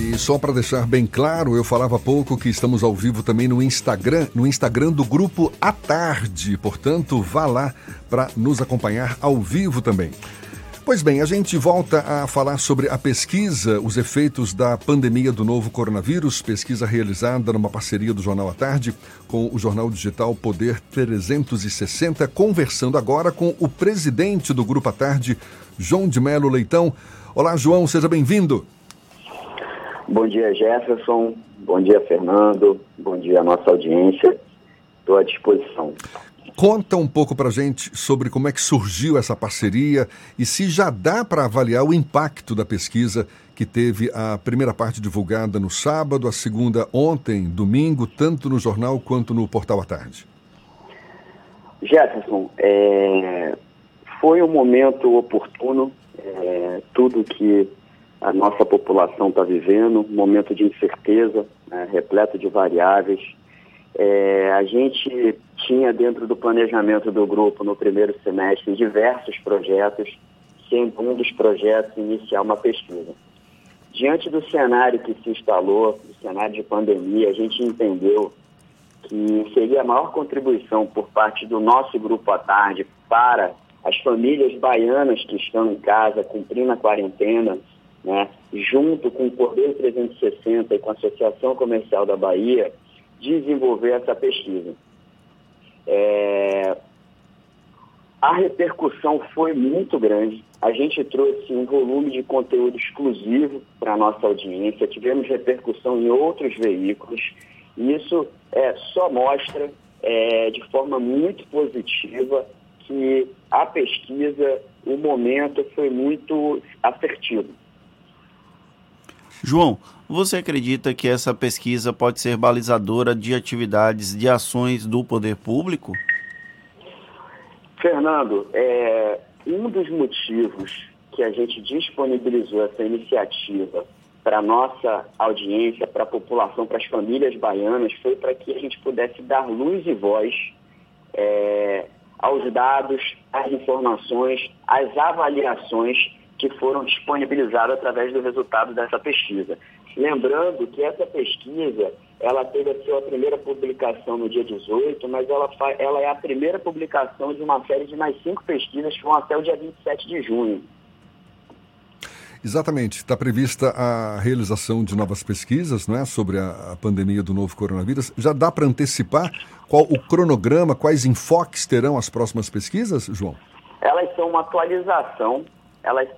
E só para deixar bem claro, eu falava há pouco que estamos ao vivo também no Instagram, no Instagram do grupo à tarde. Portanto, vá lá para nos acompanhar ao vivo também. Pois bem, a gente volta a falar sobre a pesquisa, os efeitos da pandemia do novo coronavírus, pesquisa realizada numa parceria do Jornal à Tarde com o jornal digital Poder 360, conversando agora com o presidente do Grupo à Tarde, João de Melo Leitão. Olá, João, seja bem-vindo. Bom dia, Jefferson. Bom dia, Fernando. Bom dia, nossa audiência. Estou à disposição. Conta um pouco para gente sobre como é que surgiu essa parceria e se já dá para avaliar o impacto da pesquisa que teve a primeira parte divulgada no sábado, a segunda ontem, domingo, tanto no jornal quanto no Portal à Tarde. Jefferson, é, foi um momento oportuno, é, tudo que a nossa população está vivendo, um momento de incerteza, né, repleto de variáveis. É, a gente tinha dentro do planejamento do grupo no primeiro semestre diversos projetos, sendo um dos projetos iniciar uma pesquisa. Diante do cenário que se instalou, do cenário de pandemia, a gente entendeu que seria a maior contribuição por parte do nosso grupo à tarde para as famílias baianas que estão em casa cumprindo a quarentena, né, junto com o Poder 360 e com a Associação Comercial da Bahia, desenvolver essa pesquisa. É... A repercussão foi muito grande. A gente trouxe um volume de conteúdo exclusivo para a nossa audiência, tivemos repercussão em outros veículos. E isso é, só mostra é, de forma muito positiva que a pesquisa, o momento foi muito assertivo. João, você acredita que essa pesquisa pode ser balizadora de atividades, de ações do poder público? Fernando, é, um dos motivos que a gente disponibilizou essa iniciativa para a nossa audiência, para a população, para as famílias baianas, foi para que a gente pudesse dar luz e voz é, aos dados, às informações, às avaliações que foram disponibilizadas através do resultado dessa pesquisa. Lembrando que essa pesquisa, ela teve a sua primeira publicação no dia 18, mas ela, ela é a primeira publicação de uma série de mais cinco pesquisas que vão até o dia 27 de junho. Exatamente. Está prevista a realização de novas pesquisas não é, sobre a, a pandemia do novo coronavírus. Já dá para antecipar qual o cronograma, quais enfoques terão as próximas pesquisas, João? Elas são uma atualização, elas,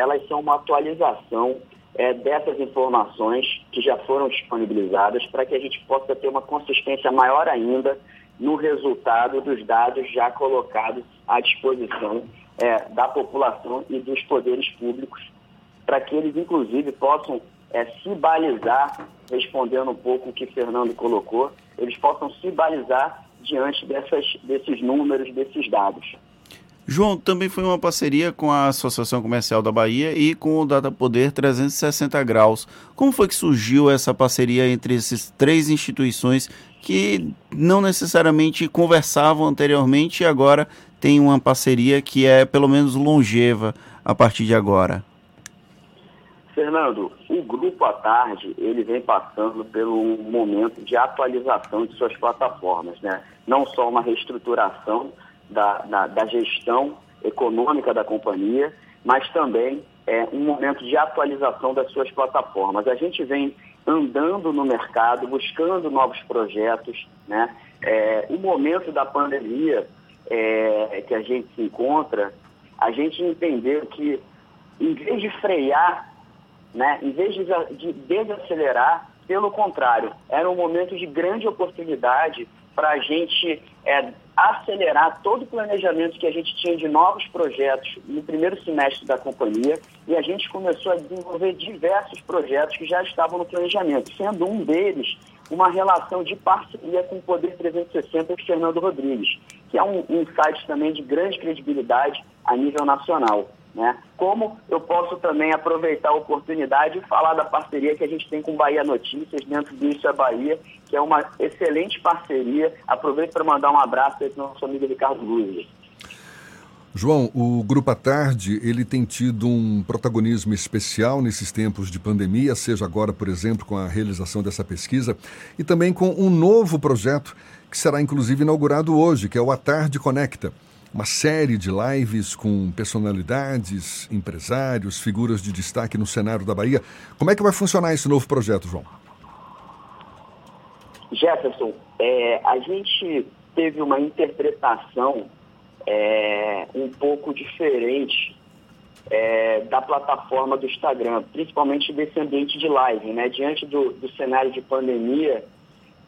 elas são uma atualização é, dessas informações que já foram disponibilizadas para que a gente possa ter uma consistência maior ainda no resultado dos dados já colocados à disposição é, da população e dos poderes públicos para que eles, inclusive, possam é, se balizar, respondendo um pouco o que Fernando colocou, eles possam se balizar diante dessas, desses números, desses dados. João, também foi uma parceria com a Associação Comercial da Bahia e com o Data Poder 360 Graus. Como foi que surgiu essa parceria entre essas três instituições que não necessariamente conversavam anteriormente e agora tem uma parceria que é pelo menos longeva a partir de agora? Fernando, o grupo à tarde ele vem passando pelo momento de atualização de suas plataformas, né? Não só uma reestruturação da, da, da gestão econômica da companhia, mas também é, um momento de atualização das suas plataformas. A gente vem andando no mercado, buscando novos projetos, né? É, o momento da pandemia é, que a gente se encontra, a gente entendeu que em vez de frear né? Em vez de, de desacelerar, pelo contrário, era um momento de grande oportunidade para a gente é, acelerar todo o planejamento que a gente tinha de novos projetos no primeiro semestre da companhia e a gente começou a desenvolver diversos projetos que já estavam no planejamento, sendo um deles uma relação de parceria com o Poder 360 de Fernando Rodrigues, que é um, um site também de grande credibilidade a nível nacional. Né? Como eu posso também aproveitar a oportunidade e falar da parceria que a gente tem com Bahia Notícias, dentro do Isso é Bahia, que é uma excelente parceria. Aproveito para mandar um abraço para o nosso amigo Ricardo Luz. João, o Grupo à Tarde, ele tem tido um protagonismo especial nesses tempos de pandemia, seja agora, por exemplo, com a realização dessa pesquisa, e também com um novo projeto que será inclusive inaugurado hoje, que é o A Tarde Conecta uma série de lives com personalidades, empresários, figuras de destaque no cenário da Bahia. Como é que vai funcionar esse novo projeto, João? Jefferson, é, a gente teve uma interpretação é, um pouco diferente é, da plataforma do Instagram, principalmente desse ambiente de live, né? Diante do, do cenário de pandemia,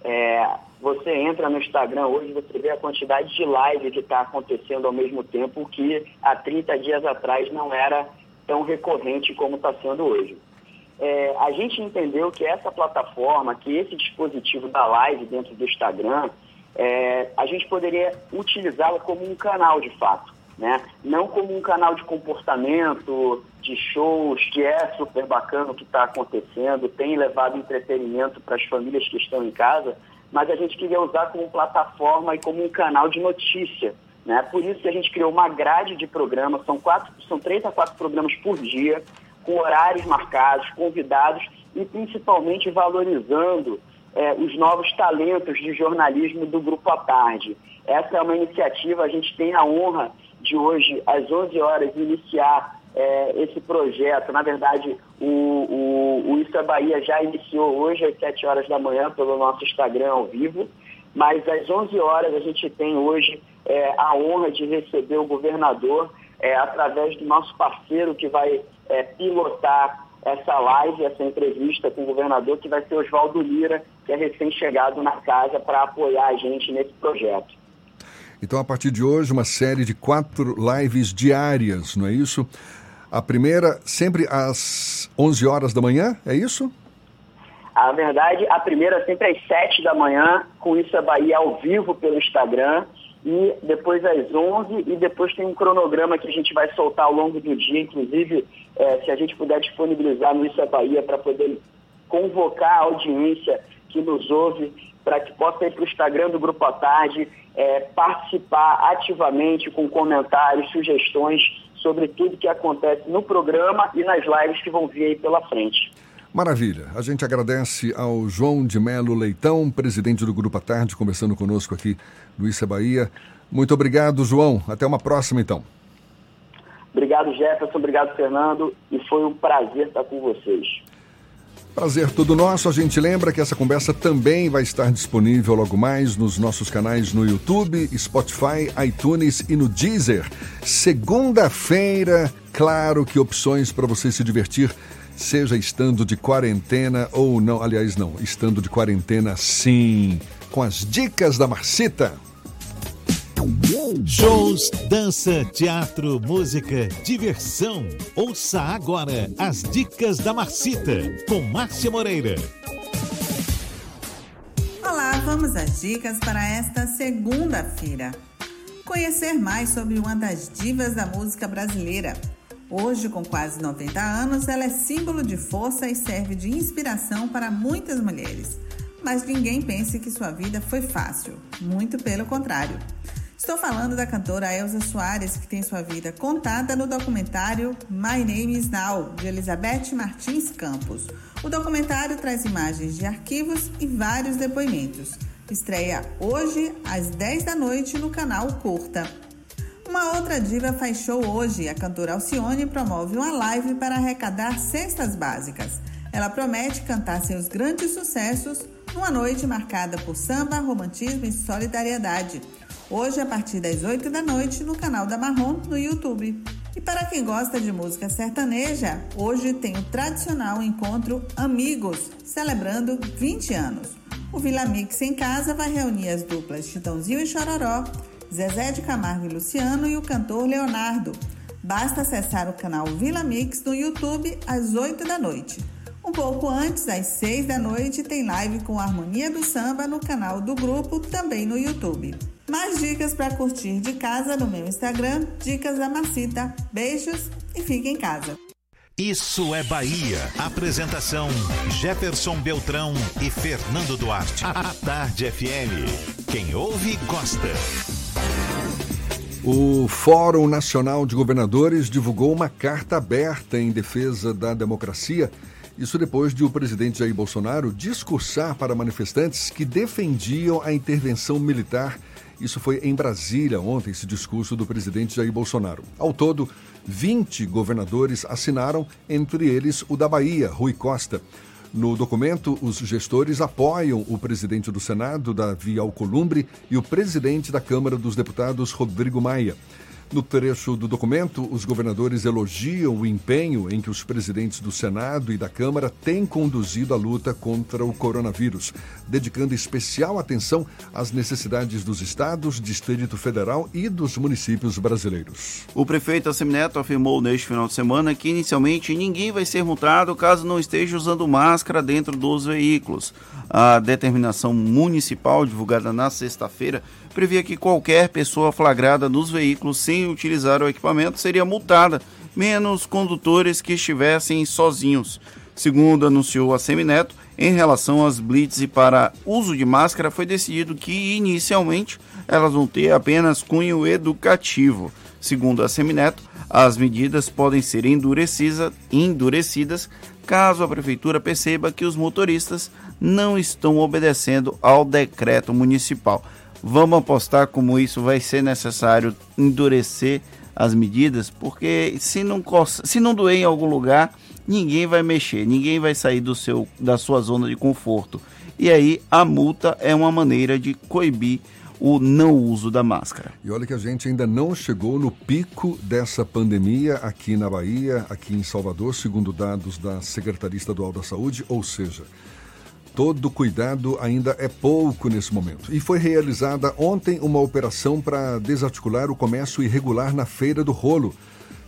é, você entra no Instagram hoje, você vê a quantidade de live que está acontecendo ao mesmo tempo, que há 30 dias atrás não era tão recorrente como está sendo hoje. É, a gente entendeu que essa plataforma, que esse dispositivo da live dentro do Instagram, é, a gente poderia utilizá-la como um canal de fato, né? não como um canal de comportamento, de shows, que é super bacana o que está acontecendo, tem levado entretenimento para as famílias que estão em casa, mas a gente queria usar como plataforma e como um canal de notícia. Né? Por isso que a gente criou uma grade de programas, são, quatro, são três a quatro programas por dia, com horários marcados, convidados e principalmente valorizando é, os novos talentos de jornalismo do Grupo à Tarde. Essa é uma iniciativa, a gente tem a honra de hoje, às 11 horas, iniciar é, esse projeto. Na verdade, o, o, o Isso é Bahia já iniciou hoje às 7 horas da manhã pelo nosso Instagram ao vivo, mas às 11 horas a gente tem hoje é, a honra de receber o governador é, através do nosso parceiro que vai é, pilotar essa live, essa entrevista com o governador, que vai ser Oswaldo Lira, que é recém-chegado na casa para apoiar a gente nesse projeto. Então, a partir de hoje, uma série de quatro lives diárias, não é isso? A primeira sempre às 11 horas da manhã, é isso? A verdade, a primeira sempre às 7 da manhã, com isso é Bahia ao vivo pelo Instagram, e depois às 11, e depois tem um cronograma que a gente vai soltar ao longo do dia, inclusive é, se a gente puder disponibilizar no Isso é Bahia para poder convocar a audiência que nos ouve para que possa ir para o Instagram do Grupo à Tarde, é, participar ativamente com comentários, sugestões sobre tudo que acontece no programa e nas lives que vão vir aí pela frente. Maravilha. A gente agradece ao João de Melo Leitão, presidente do Grupo à Tarde, conversando conosco aqui no Issa Bahia. Muito obrigado, João. Até uma próxima, então. Obrigado, Jefferson. Obrigado, Fernando. E foi um prazer estar com vocês. Prazer todo nosso. A gente lembra que essa conversa também vai estar disponível logo mais nos nossos canais no YouTube, Spotify, iTunes e no Deezer. Segunda-feira, claro que opções para você se divertir, seja estando de quarentena ou não. Aliás, não, estando de quarentena sim. Com as dicas da Marcita. Shows, dança, teatro, música, diversão. Ouça agora as dicas da Marcita com Márcia Moreira. Olá, vamos às dicas para esta segunda-feira. Conhecer mais sobre uma das divas da música brasileira. Hoje, com quase 90 anos, ela é símbolo de força e serve de inspiração para muitas mulheres. Mas ninguém pense que sua vida foi fácil, muito pelo contrário. Estou falando da cantora Elza Soares, que tem sua vida contada no documentário My Name is Now, de Elizabeth Martins Campos. O documentário traz imagens de arquivos e vários depoimentos. Estreia hoje às 10 da noite no canal Curta. Uma outra diva faz show hoje. A cantora Alcione promove uma live para arrecadar cestas básicas. Ela promete cantar seus grandes sucessos numa noite marcada por samba, romantismo e solidariedade hoje a partir das 8 da noite no canal da Marrom no YouTube. E para quem gosta de música sertaneja, hoje tem o tradicional encontro Amigos, celebrando 20 anos. O Vila Mix em casa vai reunir as duplas Chitãozinho e Chororó, Zezé de Camargo e Luciano e o cantor Leonardo. Basta acessar o canal Vila Mix no YouTube às 8 da noite. Um pouco antes, às 6 da noite, tem live com a Harmonia do Samba no canal do grupo, também no YouTube. Mais dicas para curtir de casa no meu Instagram, Dicas da Macita. Beijos e fique em casa. Isso é Bahia. Apresentação: Jefferson Beltrão e Fernando Duarte. A Tarde FM. Quem ouve, gosta. O Fórum Nacional de Governadores divulgou uma carta aberta em defesa da democracia. Isso depois de o presidente Jair Bolsonaro discursar para manifestantes que defendiam a intervenção militar isso foi em Brasília ontem, esse discurso do presidente Jair Bolsonaro. Ao todo, 20 governadores assinaram, entre eles o da Bahia, Rui Costa. No documento, os gestores apoiam o presidente do Senado, Davi Alcolumbre, e o presidente da Câmara dos Deputados, Rodrigo Maia. No trecho do documento, os governadores elogiam o empenho em que os presidentes do Senado e da Câmara têm conduzido a luta contra o coronavírus, dedicando especial atenção às necessidades dos estados, Distrito Federal e dos municípios brasileiros. O prefeito Assemineto afirmou neste final de semana que inicialmente ninguém vai ser multado caso não esteja usando máscara dentro dos veículos. A determinação municipal divulgada na sexta-feira previa que qualquer pessoa flagrada nos veículos sem utilizar o equipamento seria multada, menos condutores que estivessem sozinhos. Segundo anunciou a Semineto, em relação às blitz e para uso de máscara, foi decidido que inicialmente elas vão ter apenas cunho educativo. Segundo a Semineto, as medidas podem ser endurecidas, endurecidas caso a prefeitura perceba que os motoristas não estão obedecendo ao decreto municipal. Vamos apostar como isso vai ser necessário endurecer as medidas, porque se não, se não doer em algum lugar, ninguém vai mexer, ninguém vai sair do seu, da sua zona de conforto. E aí a multa é uma maneira de coibir o não uso da máscara. E olha que a gente ainda não chegou no pico dessa pandemia aqui na Bahia, aqui em Salvador, segundo dados da Secretaria Estadual da Saúde, ou seja, Todo cuidado ainda é pouco nesse momento. E foi realizada ontem uma operação para desarticular o comércio irregular na Feira do Rolo.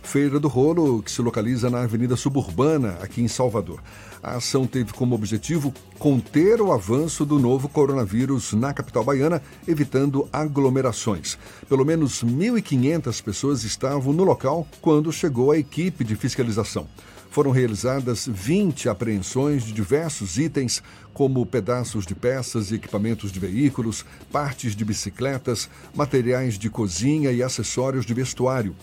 Feira do Rolo, que se localiza na Avenida Suburbana, aqui em Salvador. A ação teve como objetivo conter o avanço do novo coronavírus na capital baiana, evitando aglomerações. Pelo menos 1.500 pessoas estavam no local quando chegou a equipe de fiscalização foram realizadas 20 apreensões de diversos itens, como pedaços de peças e equipamentos de veículos, partes de bicicletas, materiais de cozinha e acessórios de vestuário.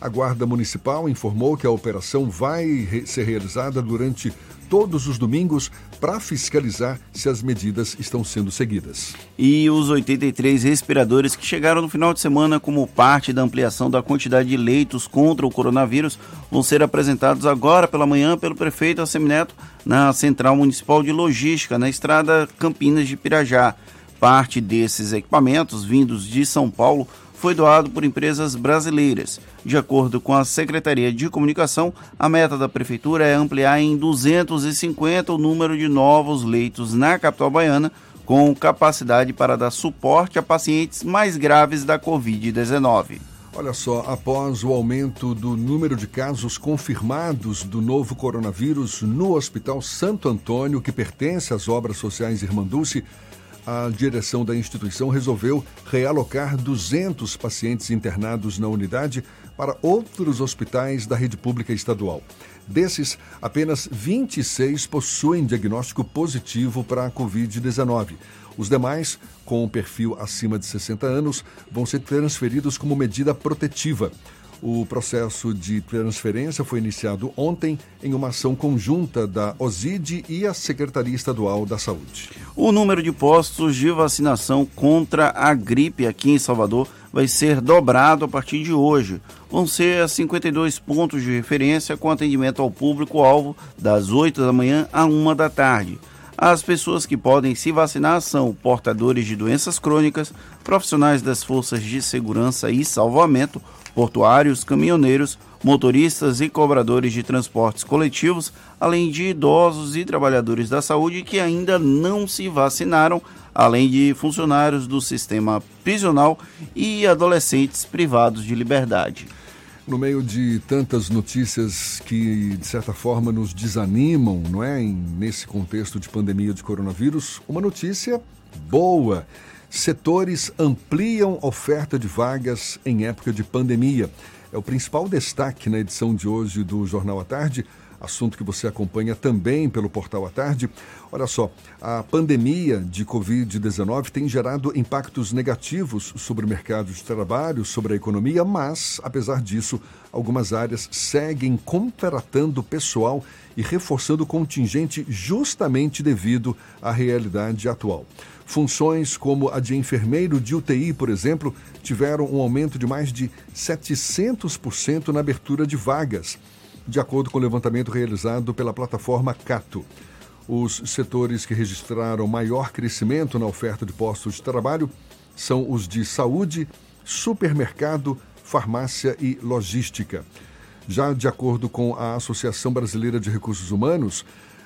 A Guarda Municipal informou que a operação vai ser realizada durante todos os domingos para fiscalizar se as medidas estão sendo seguidas. E os 83 respiradores que chegaram no final de semana como parte da ampliação da quantidade de leitos contra o coronavírus vão ser apresentados agora pela manhã pelo prefeito Assemineto na Central Municipal de Logística, na estrada Campinas de Pirajá. Parte desses equipamentos, vindos de São Paulo, foi doado por empresas brasileiras. De acordo com a Secretaria de Comunicação, a meta da Prefeitura é ampliar em 250 o número de novos leitos na capital baiana, com capacidade para dar suporte a pacientes mais graves da Covid-19. Olha só, após o aumento do número de casos confirmados do novo coronavírus no Hospital Santo Antônio, que pertence às obras sociais Irmanduce, a direção da instituição resolveu realocar 200 pacientes internados na unidade para outros hospitais da rede pública estadual. Desses, apenas 26 possuem diagnóstico positivo para a Covid-19. Os demais, com perfil acima de 60 anos, vão ser transferidos como medida protetiva. O processo de transferência foi iniciado ontem em uma ação conjunta da OSID e a Secretaria Estadual da Saúde. O número de postos de vacinação contra a gripe aqui em Salvador vai ser dobrado a partir de hoje. Vão ser 52 pontos de referência com atendimento ao público-alvo das 8 da manhã a 1 da tarde. As pessoas que podem se vacinar são portadores de doenças crônicas, profissionais das forças de segurança e salvamento, portuários, caminhoneiros, motoristas e cobradores de transportes coletivos, além de idosos e trabalhadores da saúde que ainda não se vacinaram, além de funcionários do sistema prisional e adolescentes privados de liberdade. No meio de tantas notícias que, de certa forma, nos desanimam, não é? Nesse contexto de pandemia de coronavírus, uma notícia boa. Setores ampliam oferta de vagas em época de pandemia. É o principal destaque na edição de hoje do Jornal à Tarde, assunto que você acompanha também pelo portal à tarde. Olha só, a pandemia de Covid-19 tem gerado impactos negativos sobre o mercado de trabalho, sobre a economia, mas, apesar disso, algumas áreas seguem contratando pessoal e reforçando o contingente justamente devido à realidade atual. Funções como a de enfermeiro de UTI, por exemplo, tiveram um aumento de mais de 700% na abertura de vagas, de acordo com o levantamento realizado pela plataforma Cato. Os setores que registraram maior crescimento na oferta de postos de trabalho são os de saúde, supermercado, farmácia e logística. Já de acordo com a Associação Brasileira de Recursos Humanos,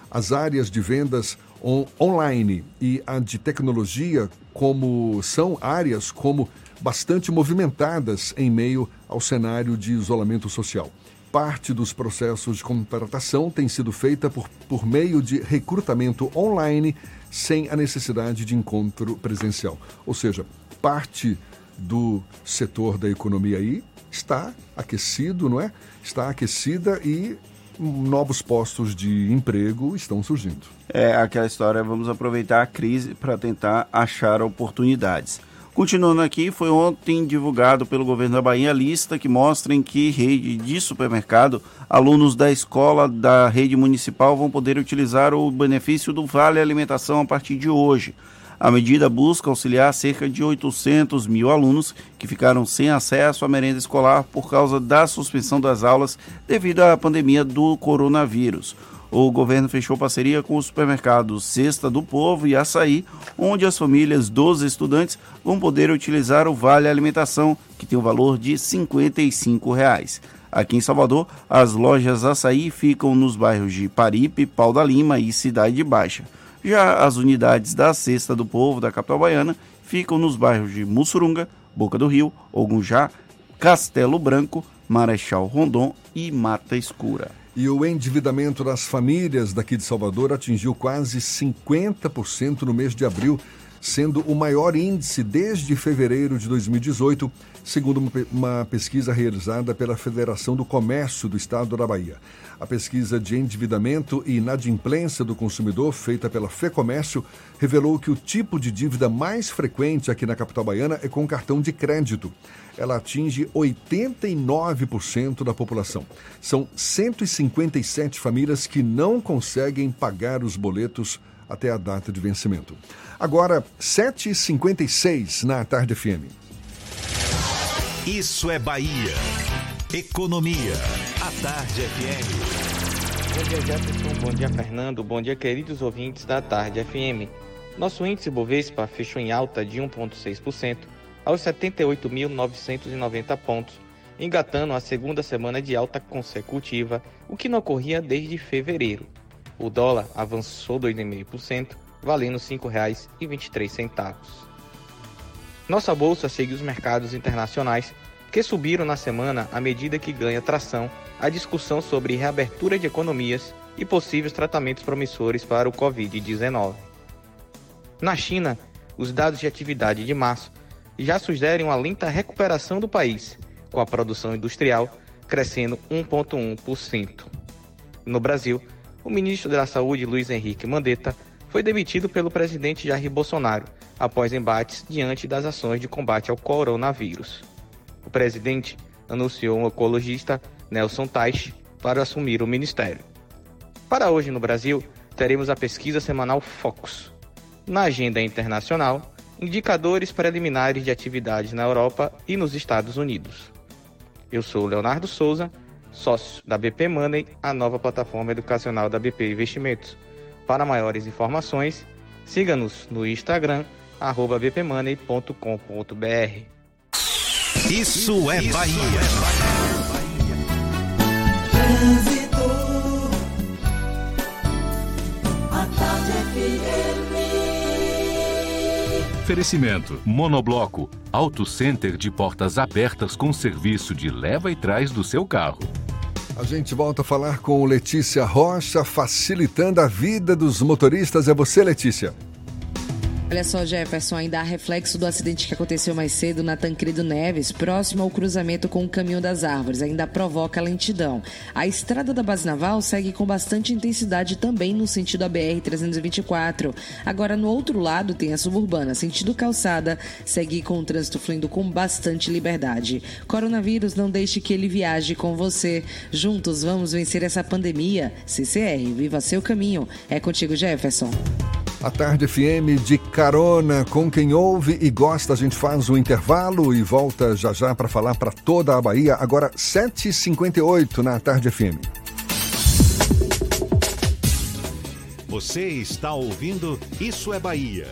as áreas de vendas on online e a de tecnologia como são áreas como bastante movimentadas em meio ao cenário de isolamento social. Parte dos processos de contratação tem sido feita por, por meio de recrutamento online sem a necessidade de encontro presencial. Ou seja, parte do setor da economia aí está aquecido, não é? Está aquecida e novos postos de emprego estão surgindo. É aquela história, vamos aproveitar a crise para tentar achar oportunidades. Continuando aqui, foi ontem divulgado pelo governo da Bahia a lista que mostra em que rede de supermercado alunos da escola da rede municipal vão poder utilizar o benefício do Vale Alimentação a partir de hoje. A medida busca auxiliar cerca de 800 mil alunos que ficaram sem acesso à merenda escolar por causa da suspensão das aulas devido à pandemia do coronavírus. O governo fechou parceria com os supermercados Cesta do Povo e Açaí, onde as famílias dos estudantes vão poder utilizar o Vale Alimentação, que tem o valor de 55 reais. Aqui em Salvador, as lojas Açaí ficam nos bairros de Paripe, Pau da Lima e Cidade Baixa. Já as unidades da Cesta do Povo da capital baiana ficam nos bairros de Mussurunga, Boca do Rio, Ogunjá, Castelo Branco, Marechal Rondon e Mata Escura. E o endividamento das famílias daqui de Salvador atingiu quase 50% no mês de abril, sendo o maior índice desde fevereiro de 2018, segundo uma pesquisa realizada pela Federação do Comércio do Estado da Bahia. A pesquisa de endividamento e inadimplência do consumidor, feita pela FEComércio, revelou que o tipo de dívida mais frequente aqui na capital baiana é com cartão de crédito. Ela atinge 89% da população. São 157 famílias que não conseguem pagar os boletos até a data de vencimento. Agora, 7h56 na Tarde FM. Isso é Bahia. Economia. Tarde FM. Bom dia, Jefferson. Bom dia, Fernando. Bom dia, queridos ouvintes da Tarde FM. Nosso índice Bovespa fechou em alta de 1,6% aos 78.990 pontos, engatando a segunda semana de alta consecutiva, o que não ocorria desde fevereiro. O dólar avançou 2,5%, valendo R$ 5,23. Nossa bolsa segue os mercados internacionais que subiram na semana à medida que ganha tração a discussão sobre reabertura de economias e possíveis tratamentos promissores para o Covid-19. Na China, os dados de atividade de março já sugerem uma lenta recuperação do país, com a produção industrial crescendo 1,1%. No Brasil, o ministro da Saúde, Luiz Henrique Mandetta, foi demitido pelo presidente Jair Bolsonaro após embates diante das ações de combate ao coronavírus o presidente anunciou um ecologista, Nelson Teich, para assumir o ministério. Para hoje no Brasil, teremos a pesquisa semanal Focus. Na agenda internacional, indicadores preliminares de atividades na Europa e nos Estados Unidos. Eu sou Leonardo Souza, sócio da BP Money, a nova plataforma educacional da BP Investimentos. Para maiores informações, siga-nos no Instagram, bpmoney.com.br. Isso é Bahia. Trânsito. A tarde Oferecimento: Monobloco, Auto Center de portas abertas com serviço de leva e trás do seu carro. A gente volta a falar com Letícia Rocha, facilitando a vida dos motoristas. É você, Letícia. Olha só, Jefferson, ainda há reflexo do acidente que aconteceu mais cedo na Tancredo Neves, próximo ao cruzamento com o Caminho das Árvores. Ainda provoca lentidão. A estrada da Base Naval segue com bastante intensidade também no sentido ABR-324. Agora, no outro lado, tem a suburbana, sentido calçada, segue com o trânsito fluindo com bastante liberdade. Coronavírus, não deixe que ele viaje com você. Juntos vamos vencer essa pandemia. CCR, viva seu caminho. É contigo, Jefferson. A Tarde FM de carona com quem ouve e gosta. A gente faz o intervalo e volta já já para falar para toda a Bahia. Agora 7h58 na Tarde FM. Você está ouvindo Isso é Bahia.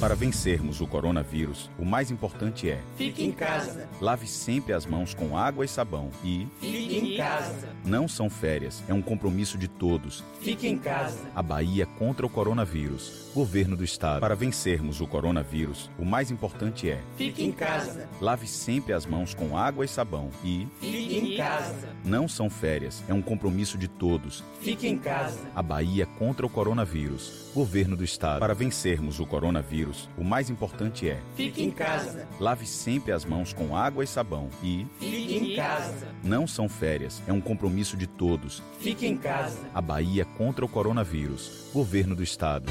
Para vencermos o coronavírus, o mais importante é: fique em casa. Lave sempre as mãos com água e sabão e fique em casa. Não são férias, é um compromisso de todos. Fique em casa. A Bahia contra o coronavírus. Governo do Estado. Para vencermos o coronavírus, o mais importante é: fique em casa. Lave sempre as mãos com água e sabão e fique em casa. Não são férias, é um compromisso de todos. Fique em casa. A Bahia contra o coronavírus. Governo do Estado. Para vencermos o coronavírus, o mais importante é: fique em casa. Lave sempre as mãos com água e sabão e fique em casa. Não são férias, é um compromisso de todos. Fique em casa. A Bahia contra o coronavírus. Governo do Estado.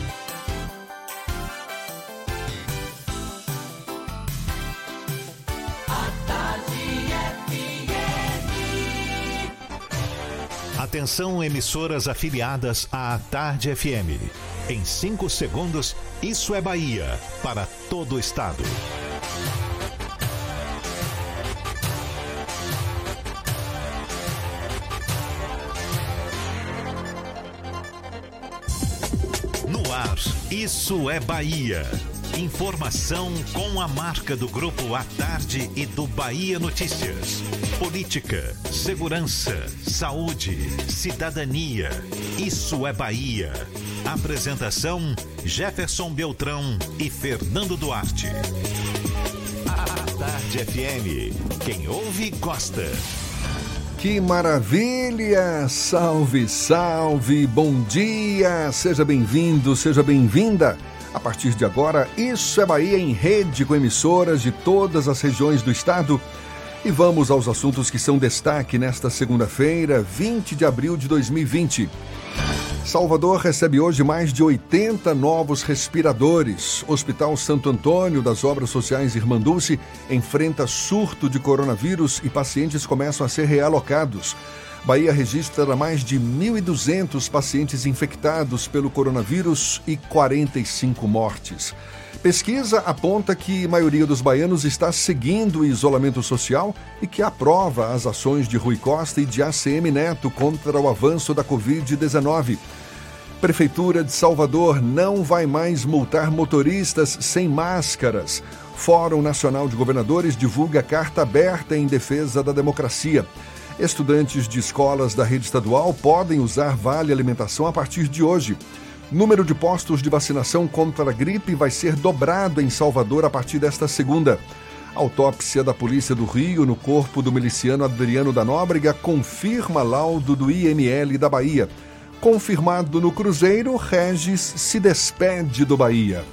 Atenção, emissoras afiliadas à Tarde FM. Em 5 segundos, Isso é Bahia para todo o estado. No ar, Isso é Bahia. Informação com a marca do Grupo A Tarde e do Bahia Notícias. Política, segurança, saúde, cidadania. Isso é Bahia. Apresentação: Jefferson Beltrão e Fernando Duarte. A Tarde FM. Quem ouve, gosta. Que maravilha! Salve, salve! Bom dia! Seja bem-vindo, seja bem-vinda A partir de agora, Isso é Bahia em rede com emissoras de todas as regiões do estado. E vamos aos assuntos que são destaque nesta segunda-feira, 20 de abril de 2020. Salvador recebe hoje mais de 80 novos respiradores. Hospital Santo Antônio das Obras Sociais Irmã Dulce enfrenta surto de coronavírus e pacientes começam a ser realocados. Bahia registra mais de 1.200 pacientes infectados pelo coronavírus e 45 mortes. Pesquisa aponta que a maioria dos baianos está seguindo o isolamento social e que aprova as ações de Rui Costa e de ACM Neto contra o avanço da Covid-19. Prefeitura de Salvador não vai mais multar motoristas sem máscaras. Fórum Nacional de Governadores divulga carta aberta em defesa da democracia. Estudantes de escolas da rede estadual podem usar vale alimentação a partir de hoje. Número de postos de vacinação contra a gripe vai ser dobrado em Salvador a partir desta segunda. Autópsia da Polícia do Rio no corpo do miliciano Adriano da Nóbrega confirma laudo do IML da Bahia. Confirmado no Cruzeiro, Regis se despede do Bahia.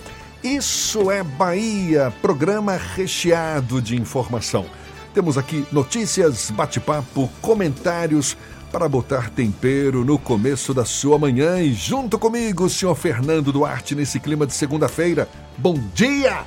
Isso é Bahia, programa recheado de informação. Temos aqui notícias, bate-papo, comentários para botar tempero no começo da sua manhã e junto comigo, o senhor Fernando Duarte, nesse clima de segunda-feira. Bom dia!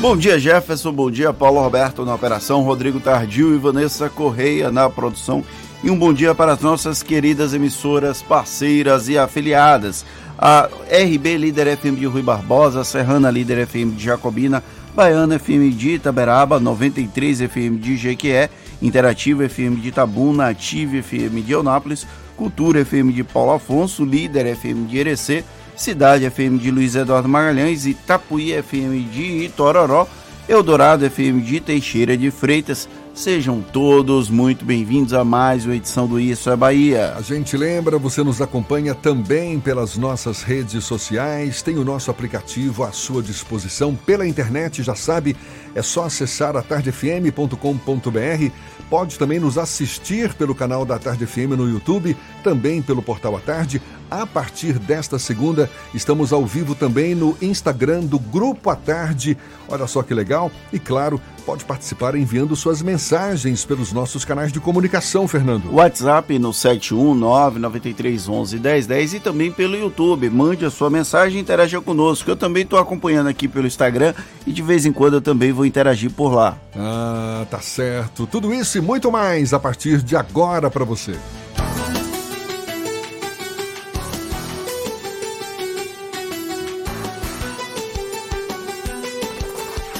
Bom dia, Jefferson. Bom dia, Paulo Roberto na operação, Rodrigo Tardio e Vanessa Correia na produção. E um bom dia para as nossas queridas emissoras parceiras e afiliadas. A RB Líder FM de Rui Barbosa, Serrana Líder FM de Jacobina, Baiana FM de Itaberaba, 93 FM de Jequié, Interativa FM de Itabuna, Ative FM de Eunápolis, Cultura FM de Paulo Afonso, Líder FM de Irecê, Cidade FM de Luiz Eduardo Magalhães, Itapuí FM de Itororó, Eldorado FM de Teixeira de Freitas. Sejam todos muito bem-vindos a mais uma edição do Isso é Bahia. A gente lembra, você nos acompanha também pelas nossas redes sociais, tem o nosso aplicativo à sua disposição pela internet, já sabe, é só acessar atardefm.com.br. Pode também nos assistir pelo canal da Tarde FM no YouTube, também pelo portal A Tarde. A partir desta segunda, estamos ao vivo também no Instagram do Grupo A Tarde. Olha só que legal! E claro, pode participar enviando suas mensagens pelos nossos canais de comunicação, Fernando. WhatsApp no 71993111010 e também pelo YouTube. Mande a sua mensagem e interaja conosco. Eu também estou acompanhando aqui pelo Instagram e de vez em quando eu também vou interagir por lá. Ah, tá certo. Tudo isso e muito mais a partir de agora para você.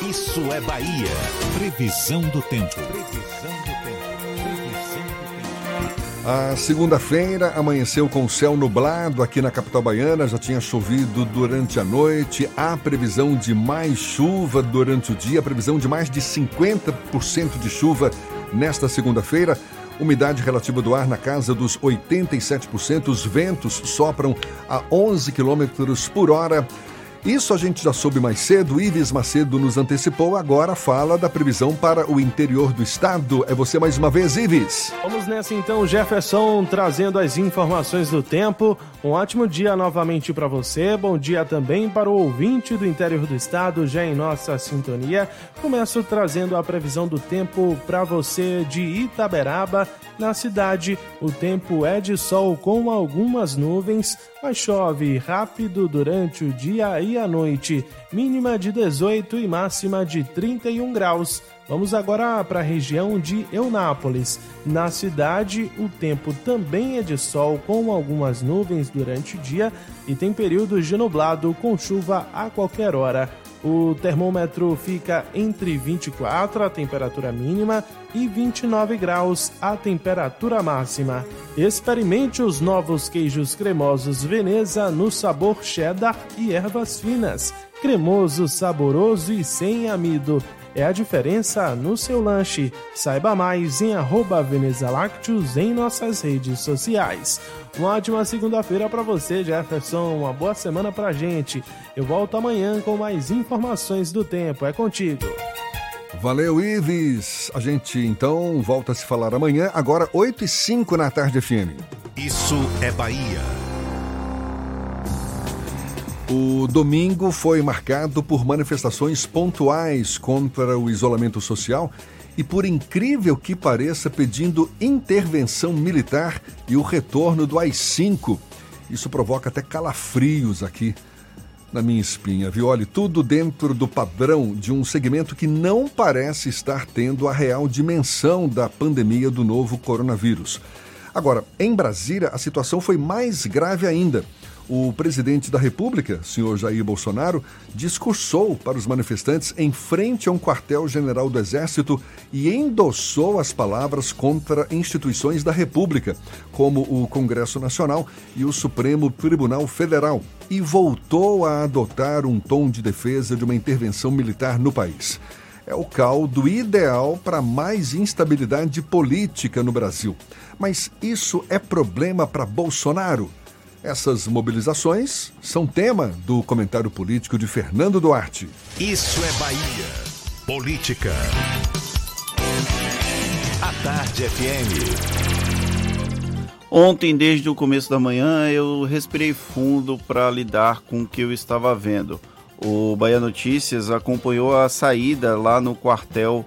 Isso é Bahia. Previsão do tempo. A segunda-feira amanheceu com céu nublado aqui na capital baiana, já tinha chovido durante a noite. Há previsão de mais chuva durante o dia, previsão de mais de 50% de chuva nesta segunda-feira. Umidade relativa do ar na casa dos 87%. Os ventos sopram a 11 quilômetros por hora. Isso a gente já soube mais cedo, Ives Macedo nos antecipou, agora fala da previsão para o interior do estado. É você mais uma vez, Ives. Vamos nessa então, Jefferson, trazendo as informações do tempo. Um ótimo dia novamente para você. Bom dia também para o ouvinte do interior do estado, já em nossa sintonia. Começo trazendo a previsão do tempo para você de Itaberaba. Na cidade, o tempo é de sol com algumas nuvens, mas chove rápido durante o dia e a noite. Mínima de 18 e máxima de 31 graus. Vamos agora para a região de Eunápolis. Na cidade, o tempo também é de sol com algumas nuvens durante o dia e tem períodos de nublado com chuva a qualquer hora. O termômetro fica entre 24, a temperatura mínima, e 29 graus, a temperatura máxima. Experimente os novos queijos cremosos Veneza no sabor cheddar e ervas finas. Cremoso, saboroso e sem amido. É a diferença no seu lanche. Saiba mais em arroba em nossas redes sociais. Uma ótima segunda-feira para você, Jefferson. Uma boa semana pra gente. Eu volto amanhã com mais informações do tempo. É contigo. Valeu, Ives. A gente então volta a se falar amanhã, agora 8 e 5 na tarde FM. Isso é Bahia. O domingo foi marcado por manifestações pontuais contra o isolamento social e, por incrível que pareça, pedindo intervenção militar e o retorno do AI-5. Isso provoca até calafrios aqui na minha espinha, viu? Olha, tudo dentro do padrão de um segmento que não parece estar tendo a real dimensão da pandemia do novo coronavírus. Agora, em Brasília, a situação foi mais grave ainda. O presidente da República, senhor Jair Bolsonaro, discursou para os manifestantes em frente a um quartel-general do Exército e endossou as palavras contra instituições da República, como o Congresso Nacional e o Supremo Tribunal Federal, e voltou a adotar um tom de defesa de uma intervenção militar no país. É o caldo ideal para mais instabilidade política no Brasil. Mas isso é problema para Bolsonaro? Essas mobilizações são tema do comentário político de Fernando Duarte. Isso é Bahia. Política. A Tarde FM. Ontem, desde o começo da manhã, eu respirei fundo para lidar com o que eu estava vendo. O Bahia Notícias acompanhou a saída lá no quartel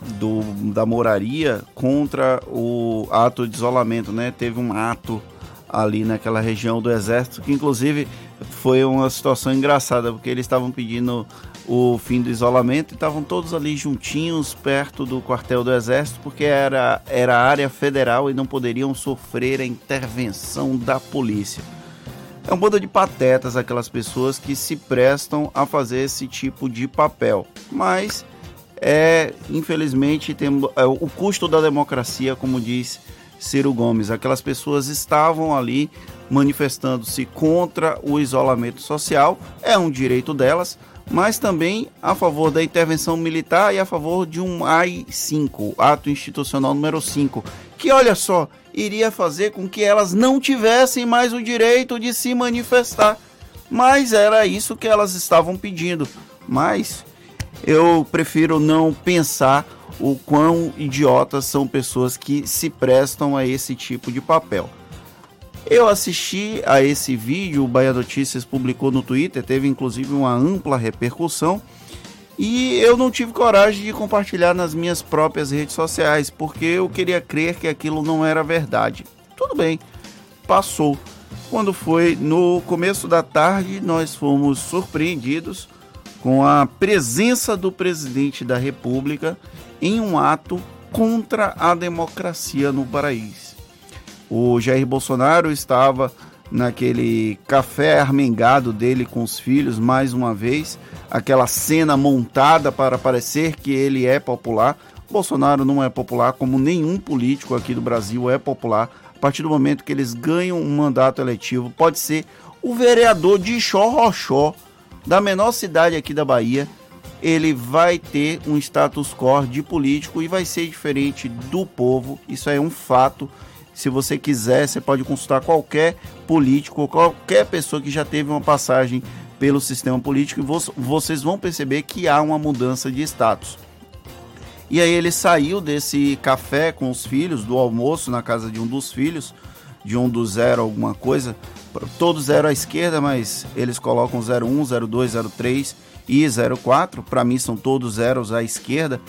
do, da moraria contra o ato de isolamento, né? Teve um ato ali naquela região do exército, que inclusive foi uma situação engraçada, porque eles estavam pedindo o fim do isolamento e estavam todos ali juntinhos perto do quartel do exército, porque era, era área federal e não poderiam sofrer a intervenção da polícia. É um bando de patetas aquelas pessoas que se prestam a fazer esse tipo de papel. Mas é, infelizmente, tem, é, o custo da democracia, como diz Ciro Gomes. Aquelas pessoas estavam ali manifestando-se contra o isolamento social, é um direito delas, mas também a favor da intervenção militar e a favor de um AI-5, Ato Institucional número 5, que olha só, iria fazer com que elas não tivessem mais o direito de se manifestar. Mas era isso que elas estavam pedindo. Mas eu prefiro não pensar o quão idiotas são pessoas que se prestam a esse tipo de papel. Eu assisti a esse vídeo, o Bahia Notícias publicou no Twitter, teve inclusive uma ampla repercussão. E eu não tive coragem de compartilhar nas minhas próprias redes sociais, porque eu queria crer que aquilo não era verdade. Tudo bem, passou. Quando foi no começo da tarde, nós fomos surpreendidos com a presença do presidente da República em um ato contra a democracia no país. O Jair Bolsonaro estava naquele café armengado dele com os filhos mais uma vez, aquela cena montada para parecer que ele é popular. Bolsonaro não é popular, como nenhum político aqui do Brasil é popular. A partir do momento que eles ganham um mandato eletivo, pode ser o vereador de Xorroxó, da menor cidade aqui da Bahia, ele vai ter um status quo de político e vai ser diferente do povo. Isso é um fato. Se você quiser, você pode consultar qualquer político, qualquer pessoa que já teve uma passagem pelo sistema político e vocês vão perceber que há uma mudança de status. E aí ele saiu desse café com os filhos, do almoço na casa de um dos filhos, de um do zero alguma coisa, todos zero à esquerda, mas eles colocam 01, 02, 03 e 04, para mim são todos zeros à esquerda,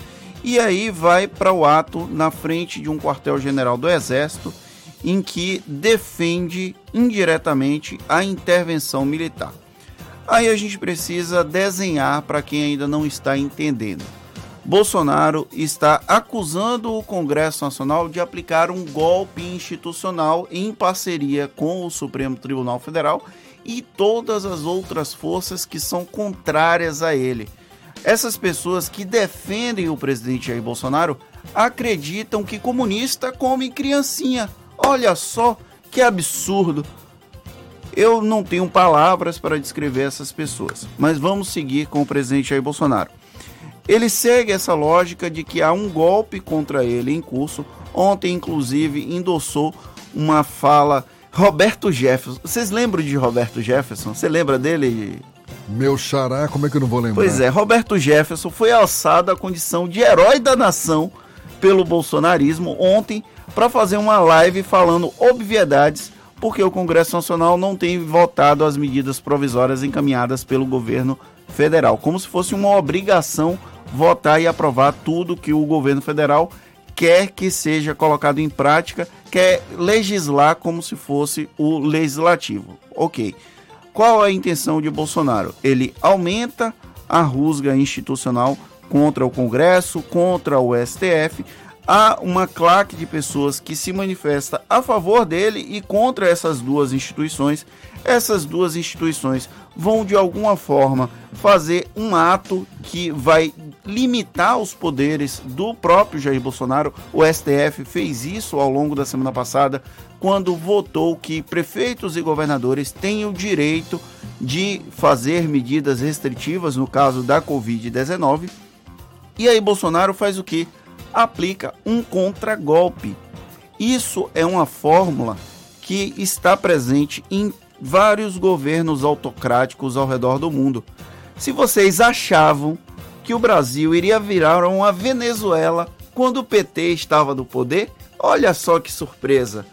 e aí vai para o ato na frente de um quartel-general do Exército em que defende indiretamente a intervenção militar. Aí a gente precisa desenhar para quem ainda não está entendendo. Bolsonaro está acusando o Congresso Nacional de aplicar um golpe institucional em parceria com o Supremo Tribunal Federal e todas as outras forças que são contrárias a ele. Essas pessoas que defendem o presidente Jair Bolsonaro acreditam que comunista come criancinha. Olha só que absurdo. Eu não tenho palavras para descrever essas pessoas, mas vamos seguir com o presidente Jair Bolsonaro. Ele segue essa lógica de que há um golpe contra ele em curso. Ontem, inclusive, endossou uma fala Roberto Jefferson. Vocês lembram de Roberto Jefferson? Você lembra dele? Meu xará, como é que eu não vou lembrar? Pois é, Roberto Jefferson foi alçado à condição de herói da nação pelo bolsonarismo ontem para fazer uma live falando obviedades, porque o Congresso Nacional não tem votado as medidas provisórias encaminhadas pelo governo federal, como se fosse uma obrigação votar e aprovar tudo que o governo federal quer que seja colocado em prática, quer legislar como se fosse o legislativo. Ok. Qual a intenção de Bolsonaro? Ele aumenta a rusga institucional contra o Congresso, contra o STF, há uma claque de pessoas que se manifesta a favor dele e contra essas duas instituições. Essas duas instituições vão de alguma forma fazer um ato que vai limitar os poderes do próprio Jair Bolsonaro. O STF fez isso ao longo da semana passada, quando votou que prefeitos e governadores têm o direito de fazer medidas restritivas no caso da Covid-19. E aí Bolsonaro faz o que? aplica um contragolpe. Isso é uma fórmula que está presente em vários governos autocráticos ao redor do mundo. Se vocês achavam que o Brasil iria virar uma Venezuela quando o PT estava no poder, olha só que surpresa.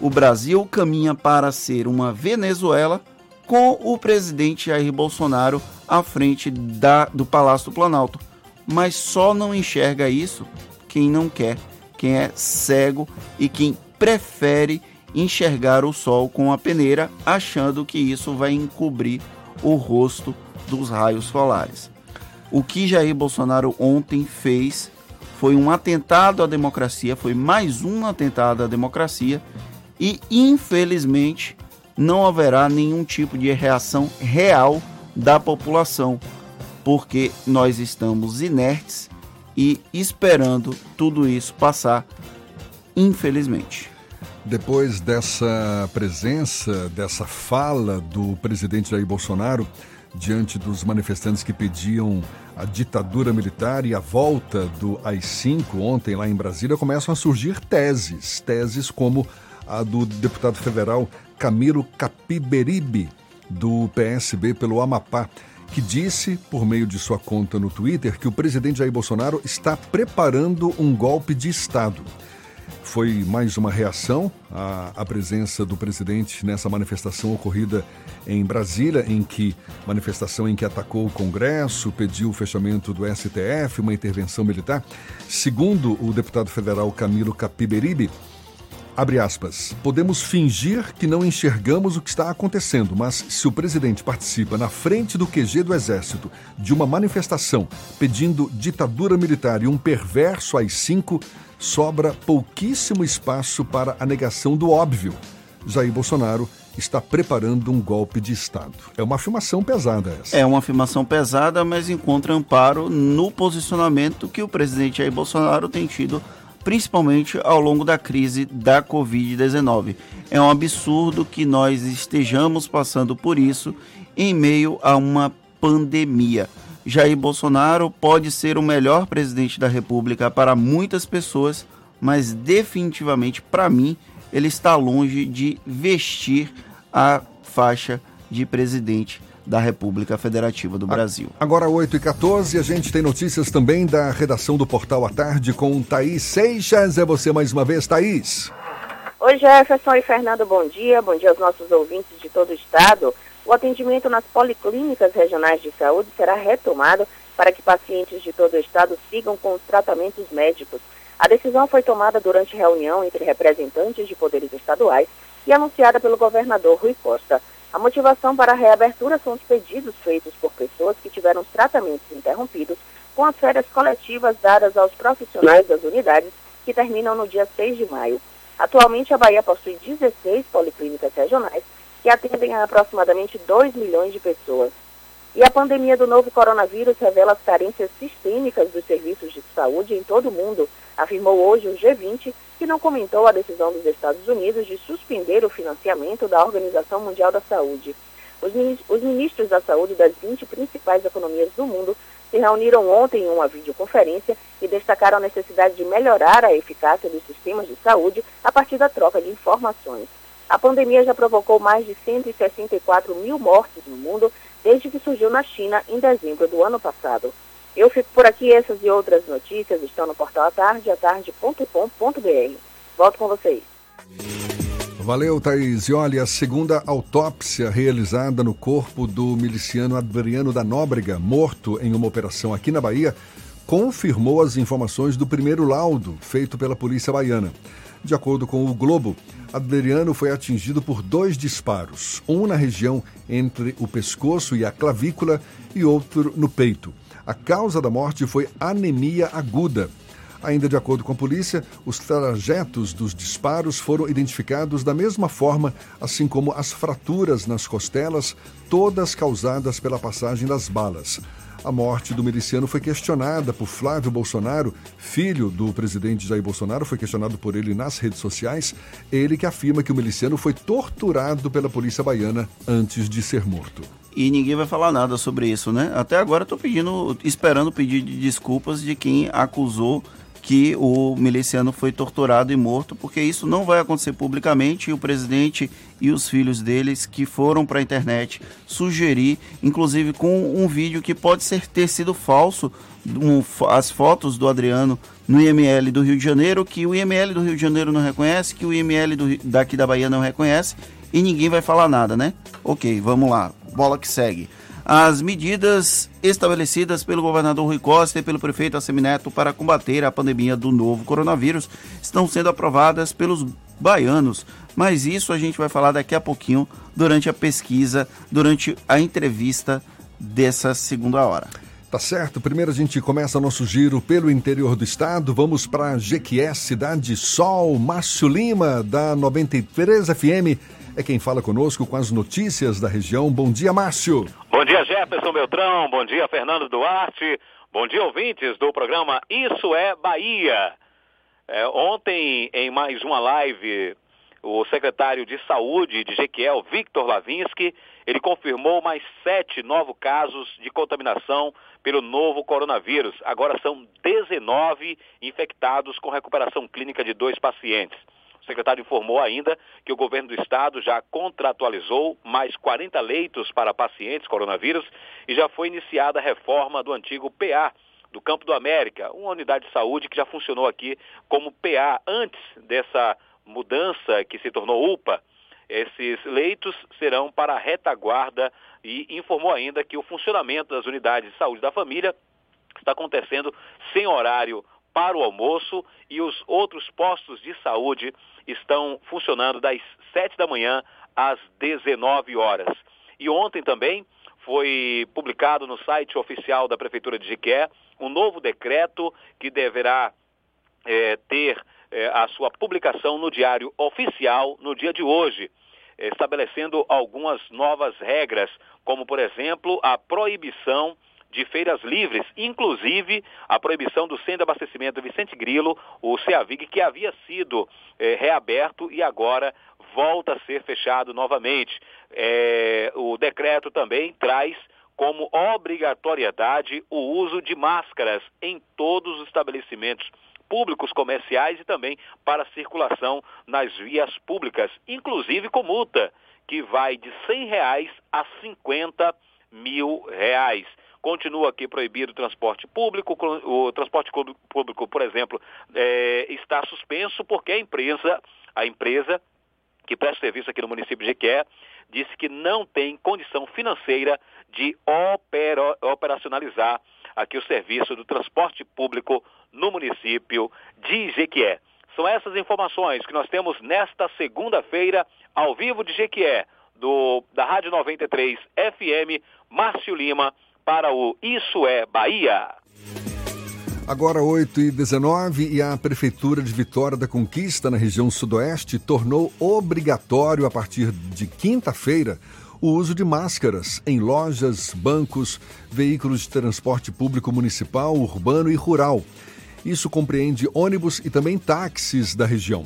O Brasil caminha para ser uma Venezuela com o presidente Jair Bolsonaro à frente da, do Palácio do Planalto. Mas só não enxerga isso quem não quer, quem é cego e quem prefere enxergar o sol com a peneira, achando que isso vai encobrir o rosto dos raios solares. O que Jair Bolsonaro ontem fez foi um atentado à democracia, foi mais um atentado à democracia e, infelizmente, não haverá nenhum tipo de reação real da população, porque nós estamos inertes e esperando tudo isso passar, infelizmente. Depois dessa presença, dessa fala do presidente Jair Bolsonaro diante dos manifestantes que pediam a ditadura militar e a volta do AI-5 ontem lá em Brasília, começam a surgir teses, teses como a do deputado federal Camilo Capiberibe, do PSB pelo Amapá que disse, por meio de sua conta no Twitter, que o presidente Jair Bolsonaro está preparando um golpe de Estado. Foi mais uma reação à, à, presença do presidente nessa manifestação ocorrida em Brasília, em que manifestação em que atacou o Congresso, pediu o fechamento do STF, uma intervenção militar. Segundo o deputado federal Camilo Capiberibe, Abre aspas. Podemos fingir que não enxergamos o que está acontecendo, mas se o presidente participa na frente do QG do Exército de uma manifestação pedindo ditadura militar e um perverso AI-5, sobra pouquíssimo espaço para a negação do óbvio. Jair Bolsonaro está preparando um golpe de Estado. É uma afirmação pesada essa. É uma afirmação pesada, mas encontra amparo no posicionamento que o presidente Jair Bolsonaro tem tido principalmente ao longo da crise da Covid-19. É um absurdo que nós estejamos passando por isso em meio a uma pandemia. Jair Bolsonaro pode ser o melhor presidente da República para muitas pessoas, mas definitivamente para mim ele está longe de vestir a faixa de presidente da República Federativa do Brasil. Agora 8 e 14 a gente tem notícias também da redação do Portal à Tarde com Thaís Seixas. É você mais uma vez, Thaís. Oi Jefferson e Fernando, bom dia. Bom dia aos nossos ouvintes de todo o estado. O atendimento nas policlínicas regionais de saúde será retomado para que pacientes de todo o estado sigam com os tratamentos médicos. A decisão foi tomada durante reunião entre representantes de poderes estaduais e anunciada pelo governador Rui Costa. A motivação para a reabertura são os pedidos feitos por pessoas que tiveram os tratamentos interrompidos com as férias coletivas dadas aos profissionais das unidades que terminam no dia 6 de maio. Atualmente, a Bahia possui 16 policlínicas regionais que atendem a aproximadamente 2 milhões de pessoas. E a pandemia do novo coronavírus revela as carências sistêmicas dos serviços de saúde em todo o mundo, afirmou hoje o G20, que não comentou a decisão dos Estados Unidos de suspender o financiamento da Organização Mundial da Saúde. Os ministros da saúde das 20 principais economias do mundo se reuniram ontem em uma videoconferência e destacaram a necessidade de melhorar a eficácia dos sistemas de saúde a partir da troca de informações. A pandemia já provocou mais de 164 mil mortes no mundo desde que surgiu na China em dezembro do ano passado. Eu fico por aqui, essas e outras notícias estão no portal atarde, atarde.com.br. Volto com vocês. Valeu, Thaís. E olha, a segunda autópsia realizada no corpo do miliciano Adriano da Nóbrega, morto em uma operação aqui na Bahia, confirmou as informações do primeiro laudo feito pela polícia baiana. De acordo com o Globo, Adriano foi atingido por dois disparos, um na região entre o pescoço e a clavícula e outro no peito. A causa da morte foi anemia aguda. Ainda de acordo com a polícia, os trajetos dos disparos foram identificados da mesma forma, assim como as fraturas nas costelas, todas causadas pela passagem das balas. A morte do miliciano foi questionada por Flávio Bolsonaro, filho do presidente Jair Bolsonaro, foi questionado por ele nas redes sociais. Ele que afirma que o miliciano foi torturado pela polícia baiana antes de ser morto. E ninguém vai falar nada sobre isso, né? Até agora estou pedindo, esperando de desculpas de quem acusou que o miliciano foi torturado e morto, porque isso não vai acontecer publicamente e o presidente e os filhos deles que foram para a internet sugerir, inclusive com um vídeo que pode ser ter sido falso, um, as fotos do Adriano no IML do Rio de Janeiro, que o IML do Rio de Janeiro não reconhece, que o IML do, daqui da Bahia não reconhece e ninguém vai falar nada, né? Ok, vamos lá, bola que segue as medidas estabelecidas pelo governador Rui Costa e pelo prefeito Assemineto para combater a pandemia do novo coronavírus estão sendo aprovadas pelos baianos, mas isso a gente vai falar daqui a pouquinho durante a pesquisa, durante a entrevista dessa segunda hora. Tá certo. Primeiro a gente começa nosso giro pelo interior do estado. Vamos para Jequié, Cidade Sol, Márcio Lima, da 93 FM é quem fala conosco com as notícias da região. Bom dia, Márcio. Bom dia, Jefferson Beltrão. Bom dia, Fernando Duarte. Bom dia, ouvintes do programa Isso é Bahia. É, ontem, em mais uma live, o secretário de Saúde de Jequiel, Victor Lavinsky, ele confirmou mais sete novos casos de contaminação pelo novo coronavírus. Agora são 19 infectados com recuperação clínica de dois pacientes. O secretário informou ainda que o governo do estado já contratualizou mais 40 leitos para pacientes coronavírus e já foi iniciada a reforma do antigo PA do Campo do América, uma unidade de saúde que já funcionou aqui como PA antes dessa mudança que se tornou UPA. Esses leitos serão para a retaguarda e informou ainda que o funcionamento das unidades de saúde da família está acontecendo sem horário para o almoço e os outros postos de saúde estão funcionando das 7 da manhã às 19 horas. E ontem também foi publicado no site oficial da Prefeitura de Jiqué um novo decreto que deverá é, ter é, a sua publicação no Diário Oficial no dia de hoje, estabelecendo algumas novas regras, como, por exemplo, a proibição de feiras livres, inclusive a proibição do centro de abastecimento Vicente Grilo, o CEAVIG, que havia sido é, reaberto e agora volta a ser fechado novamente. É, o decreto também traz como obrigatoriedade o uso de máscaras em todos os estabelecimentos públicos comerciais e também para circulação nas vias públicas, inclusive com multa, que vai de R$ reais a 50 mil reais. Continua aqui proibido o transporte público. O transporte público, por exemplo, é, está suspenso porque a empresa, a empresa que presta serviço aqui no município de Jequié, disse que não tem condição financeira de opera, operacionalizar aqui o serviço do transporte público no município de Jequié. São essas informações que nós temos nesta segunda-feira, ao vivo de Jequié, do, da Rádio 93 FM, Márcio Lima, para o Isso é Bahia. Agora 8 e 19 e a Prefeitura de Vitória da Conquista, na região sudoeste, tornou obrigatório a partir de quinta-feira o uso de máscaras em lojas, bancos, veículos de transporte público municipal, urbano e rural. Isso compreende ônibus e também táxis da região.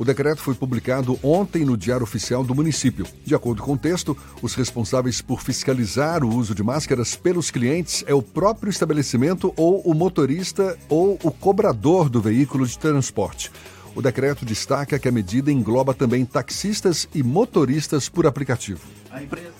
O decreto foi publicado ontem no Diário Oficial do município. De acordo com o texto, os responsáveis por fiscalizar o uso de máscaras pelos clientes é o próprio estabelecimento ou o motorista ou o cobrador do veículo de transporte. O decreto destaca que a medida engloba também taxistas e motoristas por aplicativo. A empresa,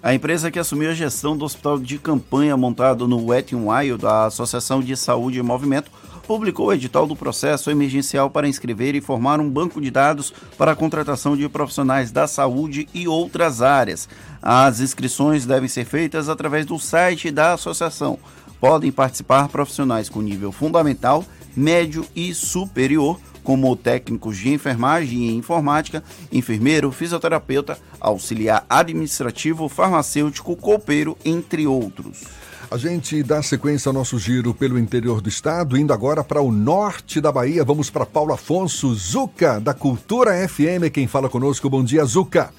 a empresa que assumiu a gestão do hospital de campanha montado no Wet n Wild da Associação de Saúde e Movimento publicou o edital do processo emergencial para inscrever e formar um banco de dados para a contratação de profissionais da saúde e outras áreas. As inscrições devem ser feitas através do site da associação. Podem participar profissionais com nível fundamental, médio e superior como técnicos de enfermagem e informática, enfermeiro, fisioterapeuta, auxiliar administrativo, farmacêutico, copeiro, entre outros. A gente dá sequência ao nosso giro pelo interior do estado, indo agora para o norte da Bahia. Vamos para Paulo Afonso Zuca, da Cultura FM. Quem fala conosco, bom dia, Zuca.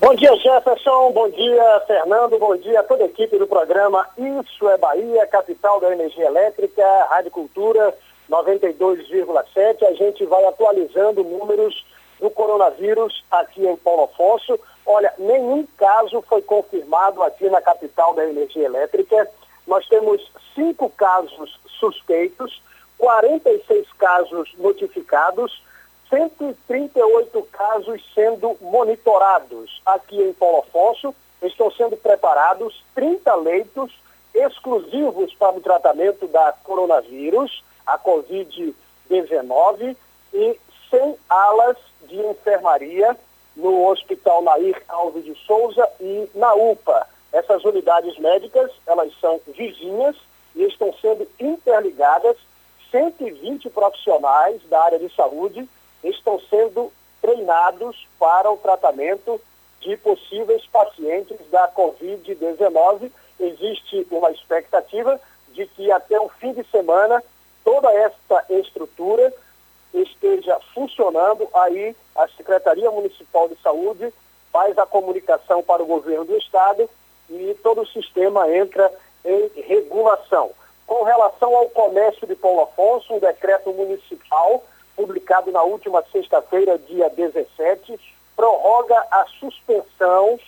Bom dia, Jefferson. Bom dia, Fernando. Bom dia a toda a equipe do programa Isso é Bahia, capital da energia elétrica, Rádio Cultura 92,7. A gente vai atualizando números do coronavírus aqui em Paulo Afonso. Olha, nenhum caso foi confirmado aqui na capital da energia elétrica. Nós temos cinco casos suspeitos, 46 casos notificados, 138 casos sendo monitorados aqui em Paulo Afonso. Estão sendo preparados 30 leitos exclusivos para o tratamento da coronavírus a Covid-19 e 100 alas de enfermaria no Hospital Nair Alves de Souza e na UPA. Essas unidades médicas, elas são vizinhas e estão sendo interligadas. 120 profissionais da área de saúde estão sendo treinados para o tratamento de possíveis pacientes da Covid-19. Existe uma expectativa de que até o fim de semana toda essa estrutura esteja funcionando, aí a Secretaria Municipal de Saúde faz a comunicação para o governo do estado e todo o sistema entra em regulação. Com relação ao comércio de Paulo Afonso, um decreto municipal publicado na última sexta-feira, dia 17, prorroga a suspensão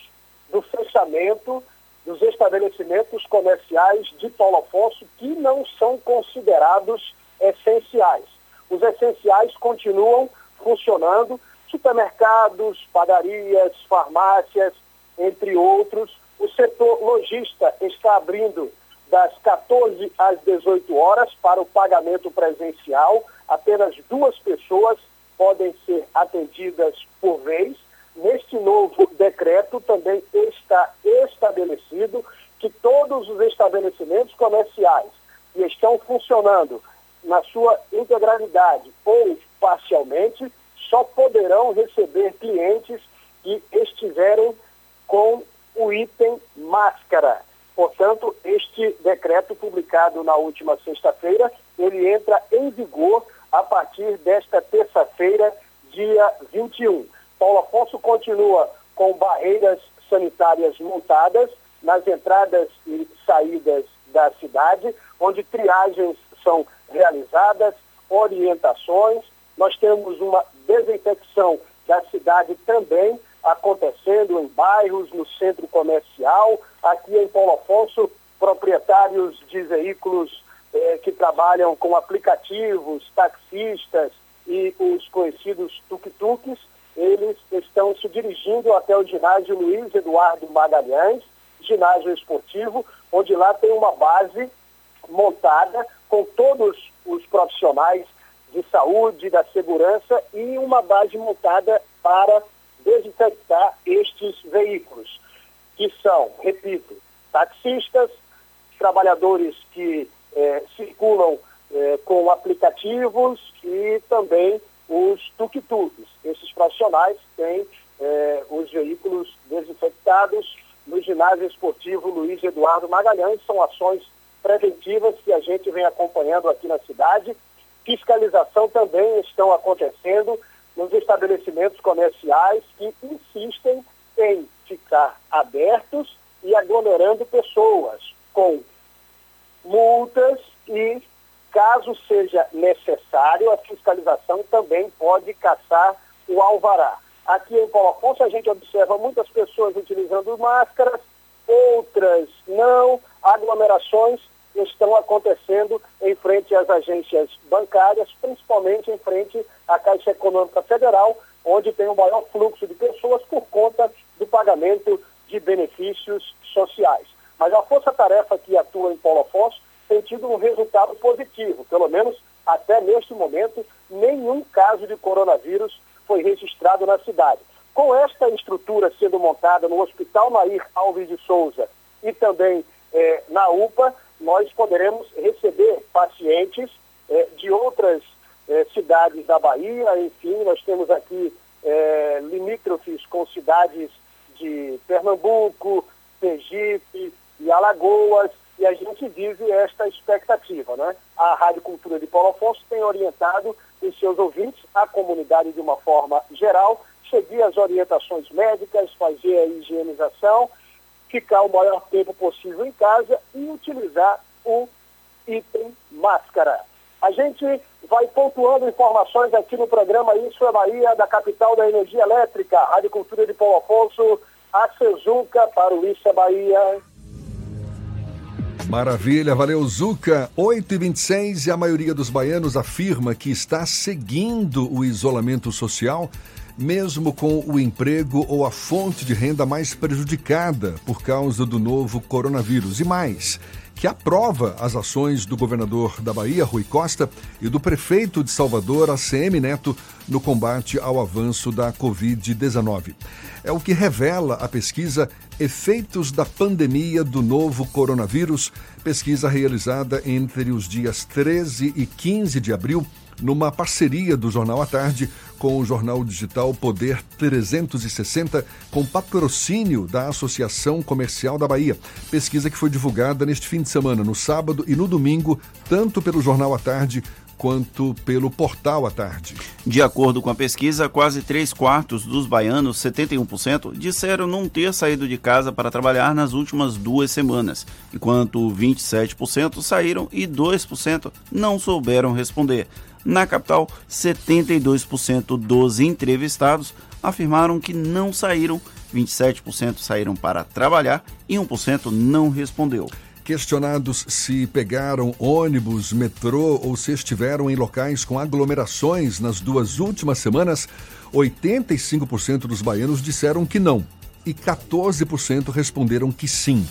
do fechamento dos estabelecimentos comerciais de Paulo Afonso que não são considerados essenciais. Os essenciais continuam funcionando, supermercados, padarias, farmácias, entre outros. O setor lojista está abrindo das 14 às 18 horas para o pagamento presencial. Apenas duas pessoas podem ser atendidas por vez Neste novo decreto também está estabelecido que todos os estabelecimentos comerciais que estão funcionando na sua integralidade ou parcialmente só poderão receber clientes que estiverem com o item máscara. Portanto, este decreto publicado na última sexta-feira, ele entra em vigor a partir desta terça-feira, dia 21. Paulo Afonso continua com barreiras sanitárias montadas nas entradas e saídas da cidade, onde triagens são realizadas, orientações. Nós temos uma desinfecção da cidade também acontecendo em bairros, no centro comercial. Aqui em Paulo Afonso, proprietários de veículos eh, que trabalham com aplicativos, taxistas e os conhecidos tuk-tuks eles estão se dirigindo até o ginásio Luiz Eduardo Magalhães, ginásio esportivo, onde lá tem uma base montada com todos os profissionais de saúde, da segurança e uma base montada para desinfectar estes veículos, que são, repito, taxistas, trabalhadores que eh, circulam eh, com aplicativos e também os tuk-tuks. Esses profissionais têm eh, os veículos desinfectados no ginásio esportivo Luiz Eduardo Magalhães. São ações preventivas que a gente vem acompanhando aqui na cidade. Fiscalização também estão acontecendo nos estabelecimentos comerciais que insistem em ficar abertos e aglomerando pessoas com multas e Caso seja necessário, a fiscalização também pode caçar o alvará. Aqui em Paulo Afonso a gente observa muitas pessoas utilizando máscaras, outras não, aglomerações estão acontecendo em frente às agências bancárias, principalmente em frente à Caixa Econômica Federal, onde tem o maior fluxo de pessoas por conta do pagamento de benefícios sociais. Mas a força-tarefa que atua em Polo Afonso tem tido um resultado positivo, pelo menos até neste momento, nenhum caso de coronavírus foi registrado na cidade. Com esta estrutura sendo montada no Hospital Nair Alves de Souza e também eh, na UPA, nós poderemos receber pacientes é, de outras é, cidades da Bahia, enfim, nós temos aqui é, limítrofes com cidades de Pernambuco, Sergipe e Alagoas, e a gente vive esta expectativa. Né? A Rádio Cultura de Paulo Afonso tem orientado os seus ouvintes, a comunidade de uma forma geral, seguir as orientações médicas, fazer a higienização, ficar o maior tempo possível em casa e utilizar o item máscara. A gente vai pontuando informações aqui no programa Isso é Bahia, da capital da energia elétrica, Rádio Cultura de Paulo Afonso, a Cezuca para o Isso é Bahia. Maravilha, valeu Zuca. 8 e 26 e a maioria dos baianos afirma que está seguindo o isolamento social, mesmo com o emprego ou a fonte de renda mais prejudicada por causa do novo coronavírus. E mais, que aprova as ações do governador da Bahia, Rui Costa, e do prefeito de Salvador, ACM Neto, no combate ao avanço da Covid-19. É o que revela a pesquisa Efeitos da Pandemia do Novo Coronavírus, pesquisa realizada entre os dias 13 e 15 de abril numa parceria do Jornal à Tarde com o jornal digital Poder 360, com patrocínio da Associação Comercial da Bahia. Pesquisa que foi divulgada neste fim de semana, no sábado e no domingo, tanto pelo Jornal à Tarde quanto pelo portal à tarde. De acordo com a pesquisa, quase 3 quartos dos baianos, 71%, disseram não ter saído de casa para trabalhar nas últimas duas semanas, enquanto 27% saíram e 2% não souberam responder. Na capital, 72% dos entrevistados afirmaram que não saíram, 27% saíram para trabalhar e 1% não respondeu. Questionados se pegaram ônibus, metrô ou se estiveram em locais com aglomerações nas duas últimas semanas, 85% dos baianos disseram que não e 14% responderam que sim.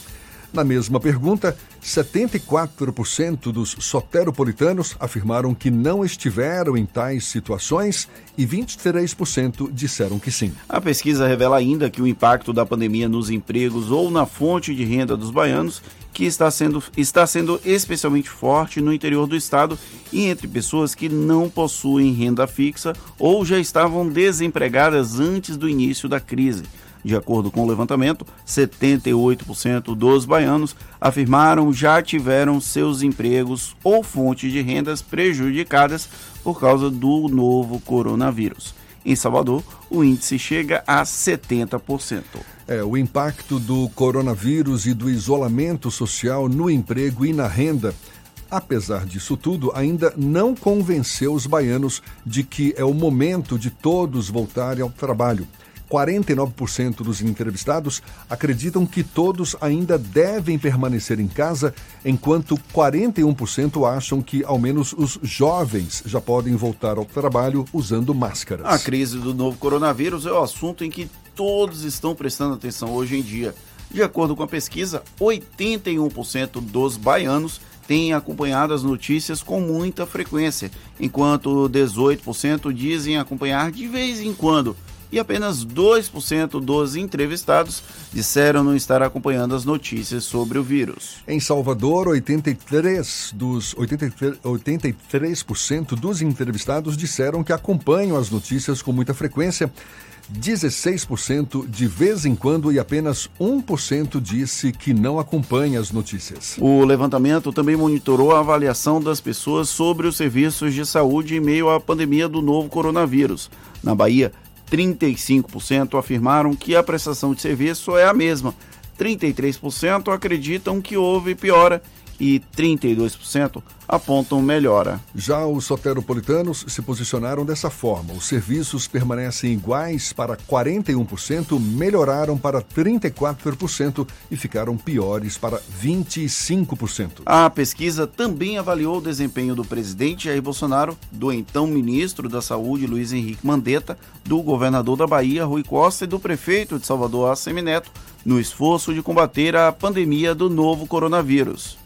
Na mesma pergunta, 74% dos soteropolitanos afirmaram que não estiveram em tais situações e 23% disseram que sim. A pesquisa revela ainda que o impacto da pandemia nos empregos ou na fonte de renda dos baianos que está sendo, está sendo especialmente forte no interior do estado e entre pessoas que não possuem renda fixa ou já estavam desempregadas antes do início da crise. De acordo com o levantamento, 78% dos baianos afirmaram já tiveram seus empregos ou fontes de rendas prejudicadas por causa do novo coronavírus. Em Salvador, o índice chega a 70%. É, o impacto do coronavírus e do isolamento social no emprego e na renda apesar disso tudo, ainda não convenceu os baianos de que é o momento de todos voltarem ao trabalho. 49% dos entrevistados acreditam que todos ainda devem permanecer em casa, enquanto 41% acham que ao menos os jovens já podem voltar ao trabalho usando máscaras. A crise do novo coronavírus é o assunto em que todos estão prestando atenção hoje em dia. De acordo com a pesquisa, 81% dos baianos têm acompanhado as notícias com muita frequência, enquanto 18% dizem acompanhar de vez em quando e apenas 2% dos entrevistados disseram não estar acompanhando as notícias sobre o vírus. Em Salvador, 83 dos 83%, 83 dos entrevistados disseram que acompanham as notícias com muita frequência. 16% de vez em quando e apenas 1% disse que não acompanha as notícias. O levantamento também monitorou a avaliação das pessoas sobre os serviços de saúde em meio à pandemia do novo coronavírus. Na Bahia, 35% afirmaram que a prestação de serviço é a mesma, 33% acreditam que houve piora e 32% apontam melhora. Já os soteropolitanos se posicionaram dessa forma. Os serviços permanecem iguais para 41%, melhoraram para 34% e ficaram piores para 25%. A pesquisa também avaliou o desempenho do presidente Jair Bolsonaro, do então ministro da Saúde Luiz Henrique Mandetta, do governador da Bahia Rui Costa e do prefeito de Salvador Assemineto no esforço de combater a pandemia do novo coronavírus.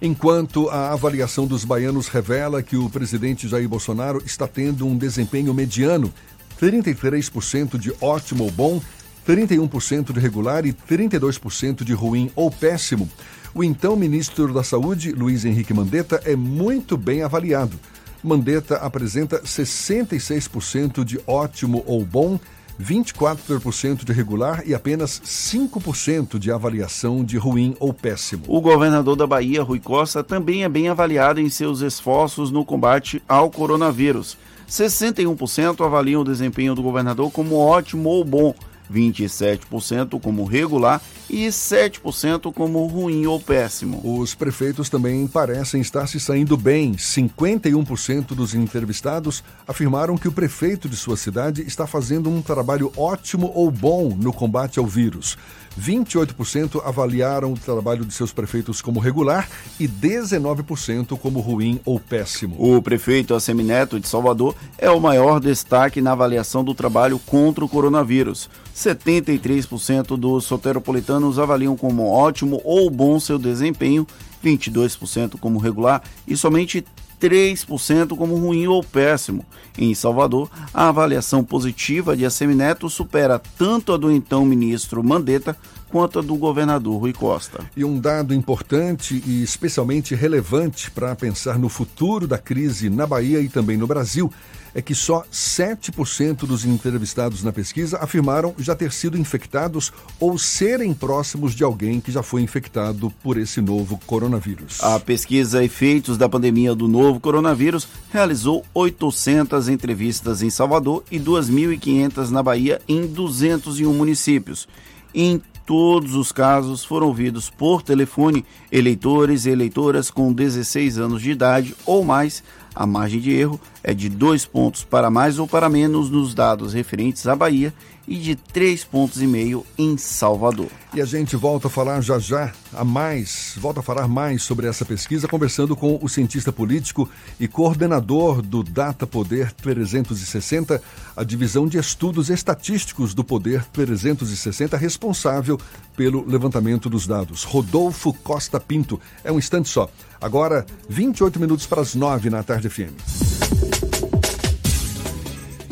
Enquanto a avaliação dos baianos revela que o presidente Jair Bolsonaro está tendo um desempenho mediano, 33% de ótimo ou bom, 31% de regular e 32% de ruim ou péssimo. O então ministro da Saúde, Luiz Henrique Mandetta, é muito bem avaliado. Mandetta apresenta 66% de ótimo ou bom, 24% de regular e apenas 5% de avaliação de ruim ou péssimo. O governador da Bahia, Rui Costa, também é bem avaliado em seus esforços no combate ao coronavírus. 61% avaliam o desempenho do governador como ótimo ou bom, 27% como regular e 7% como ruim ou péssimo. Os prefeitos também parecem estar se saindo bem. 51% dos entrevistados afirmaram que o prefeito de sua cidade está fazendo um trabalho ótimo ou bom no combate ao vírus. 28% avaliaram o trabalho de seus prefeitos como regular e 19% como ruim ou péssimo. O prefeito Assemineto de Salvador é o maior destaque na avaliação do trabalho contra o coronavírus. 73% dos soteropolitanos avaliam como ótimo ou bom seu desempenho, 22% como regular e somente 3% como ruim ou péssimo. Em Salvador, a avaliação positiva de Assemineto supera tanto a do então ministro Mandetta quanto a do governador Rui Costa. E um dado importante e especialmente relevante para pensar no futuro da crise na Bahia e também no Brasil é que só 7% dos entrevistados na pesquisa afirmaram já ter sido infectados ou serem próximos de alguém que já foi infectado por esse novo coronavírus. A pesquisa Efeitos da Pandemia do Novo Coronavírus realizou 800 entrevistas em Salvador e 2.500 na Bahia em 201 municípios. Em todos os casos foram ouvidos por telefone. Eleitores e eleitoras com 16 anos de idade ou mais a margem de erro é de dois pontos para mais ou para menos nos dados referentes à Bahia e de três pontos e meio em Salvador. E a gente volta a falar já já a mais, volta a falar mais sobre essa pesquisa, conversando com o cientista político e coordenador do Data Poder 360, a divisão de estudos estatísticos do Poder 360, responsável pelo levantamento dos dados. Rodolfo Costa Pinto. É um instante só. Agora, 28 minutos para as 9 na tarde FM.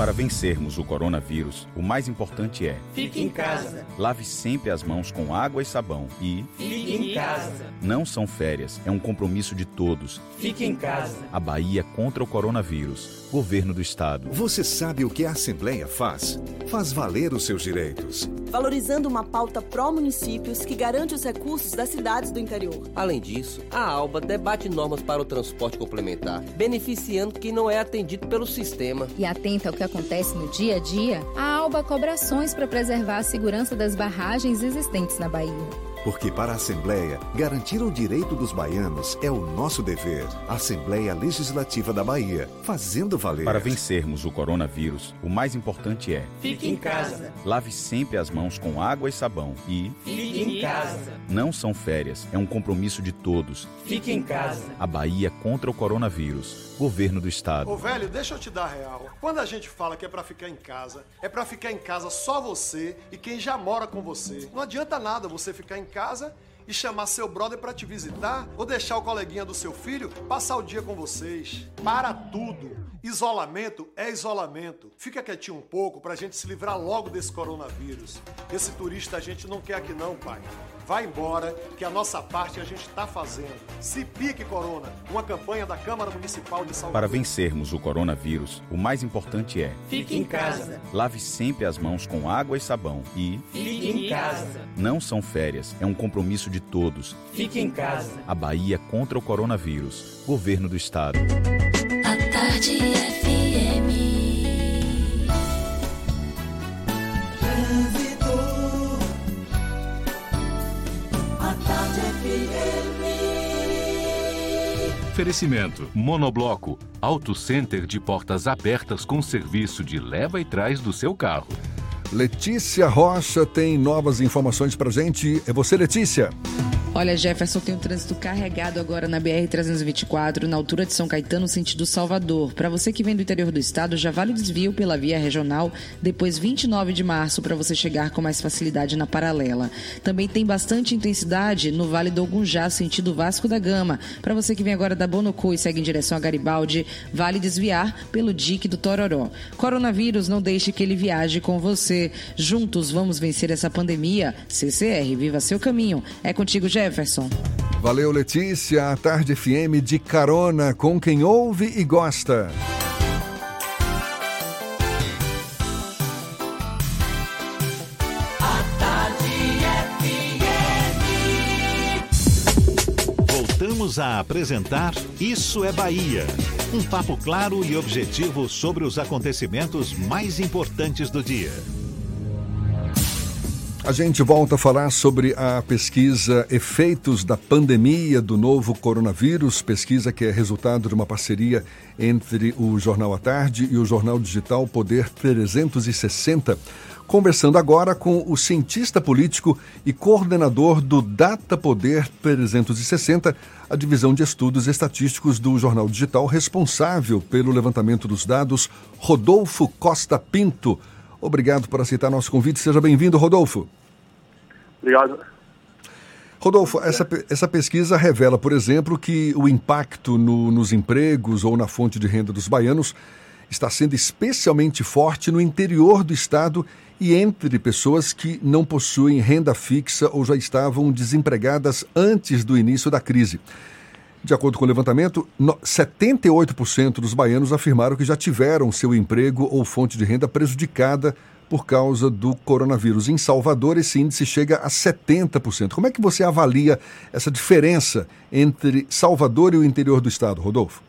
Para vencermos o coronavírus, o mais importante é: Fique em casa. Lave sempre as mãos com água e sabão e Fique em casa. Não são férias, é um compromisso de todos. Fique em casa. A Bahia contra o coronavírus. Governo do Estado. Você sabe o que a Assembleia faz? Faz valer os seus direitos. Valorizando uma pauta pró-municípios que garante os recursos das cidades do interior. Além disso, a ALBA debate normas para o transporte complementar, beneficiando quem não é atendido pelo sistema. E atenta ao que acontece no dia a dia, a ALBA cobra ações para preservar a segurança das barragens existentes na Bahia. Porque para a Assembleia, garantir o direito dos baianos é o nosso dever. Assembleia Legislativa da Bahia, fazendo valer. Para vencermos o coronavírus, o mais importante é: Fique em casa. Lave sempre as mãos com água e sabão e Fique em casa. Não são férias, é um compromisso de todos. Fique em casa. A Bahia contra o coronavírus. Governo do Estado. Ô velho, deixa eu te dar real. Quando a gente fala que é para ficar em casa, é para ficar em casa só você e quem já mora com você. Não adianta nada você ficar em casa e chamar seu brother para te visitar ou deixar o coleguinha do seu filho passar o dia com vocês. Para tudo. Isolamento é isolamento. Fica quietinho um pouco pra gente se livrar logo desse coronavírus. Esse turista a gente não quer aqui não, pai. Vai embora, que a nossa parte a gente está fazendo. Se pique, Corona, uma campanha da Câmara Municipal de Salvador. Para vencermos o coronavírus, o mais importante é: Fique em casa. Lave sempre as mãos com água e sabão e Fique em casa. Não são férias, é um compromisso de todos. Fique em casa. A Bahia contra o coronavírus. Governo do Estado. A tarde FM. Oferecimento: Monobloco, Auto Center de portas abertas com serviço de leva e trás do seu carro. Letícia Rocha tem novas informações pra gente. É você, Letícia? Olha, Jefferson, tem um trânsito carregado agora na BR-324, na altura de São Caetano, sentido Salvador. Para você que vem do interior do estado, já vale o desvio pela via regional, depois 29 de março, para você chegar com mais facilidade na paralela. Também tem bastante intensidade no Vale do Ogunjá, sentido Vasco da Gama. Para você que vem agora da Bonocô e segue em direção a Garibaldi, vale desviar pelo dique do Tororó. Coronavírus, não deixe que ele viaje com você. Juntos vamos vencer essa pandemia. CCR, viva seu caminho. É contigo, Jefferson. Jefferson. Valeu, Letícia. A Tarde FM de carona com quem ouve e gosta. Voltamos a apresentar Isso é Bahia. Um papo claro e objetivo sobre os acontecimentos mais importantes do dia. A gente volta a falar sobre a pesquisa Efeitos da Pandemia do Novo Coronavírus, pesquisa que é resultado de uma parceria entre o Jornal à Tarde e o Jornal Digital Poder 360. Conversando agora com o cientista político e coordenador do Data Poder 360, a divisão de estudos estatísticos do Jornal Digital, responsável pelo levantamento dos dados, Rodolfo Costa Pinto. Obrigado por aceitar nosso convite. Seja bem-vindo, Rodolfo. Obrigado. Rodolfo, essa, essa pesquisa revela, por exemplo, que o impacto no, nos empregos ou na fonte de renda dos baianos está sendo especialmente forte no interior do estado e entre pessoas que não possuem renda fixa ou já estavam desempregadas antes do início da crise. De acordo com o levantamento, 78% dos baianos afirmaram que já tiveram seu emprego ou fonte de renda prejudicada por causa do coronavírus. Em Salvador, esse índice chega a 70%. Como é que você avalia essa diferença entre Salvador e o interior do estado, Rodolfo?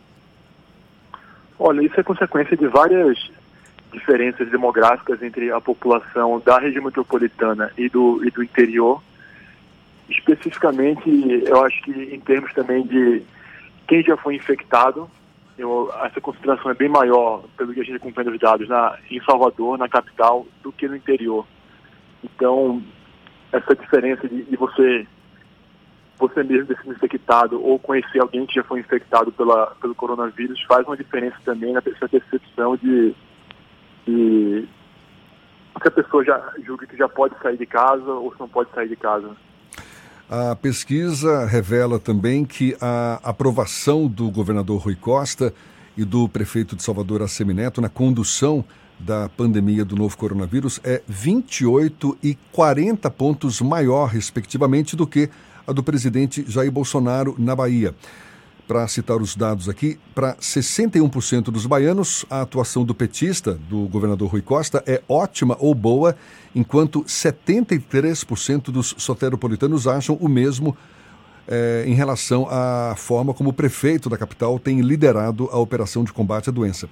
Olha, isso é consequência de várias diferenças demográficas entre a população da região metropolitana e do, e do interior especificamente, eu acho que em termos também de quem já foi infectado, eu, essa concentração é bem maior, pelo que a gente acompanha os dados, na, em Salvador, na capital, do que no interior. Então, essa diferença de, de você você mesmo ter sido infectado ou conhecer alguém que já foi infectado pela, pelo coronavírus faz uma diferença também na percepção de, de se a pessoa já julga que já pode sair de casa ou se não pode sair de casa. A pesquisa revela também que a aprovação do governador Rui Costa e do prefeito de Salvador, Assemineto, na condução da pandemia do novo coronavírus é 28 e 40 pontos maior, respectivamente, do que a do presidente Jair Bolsonaro na Bahia. Para citar os dados aqui, para 61% dos baianos, a atuação do petista, do governador Rui Costa, é ótima ou boa, enquanto 73% dos soteropolitanos acham o mesmo é, em relação à forma como o prefeito da capital tem liderado a operação de combate à doença.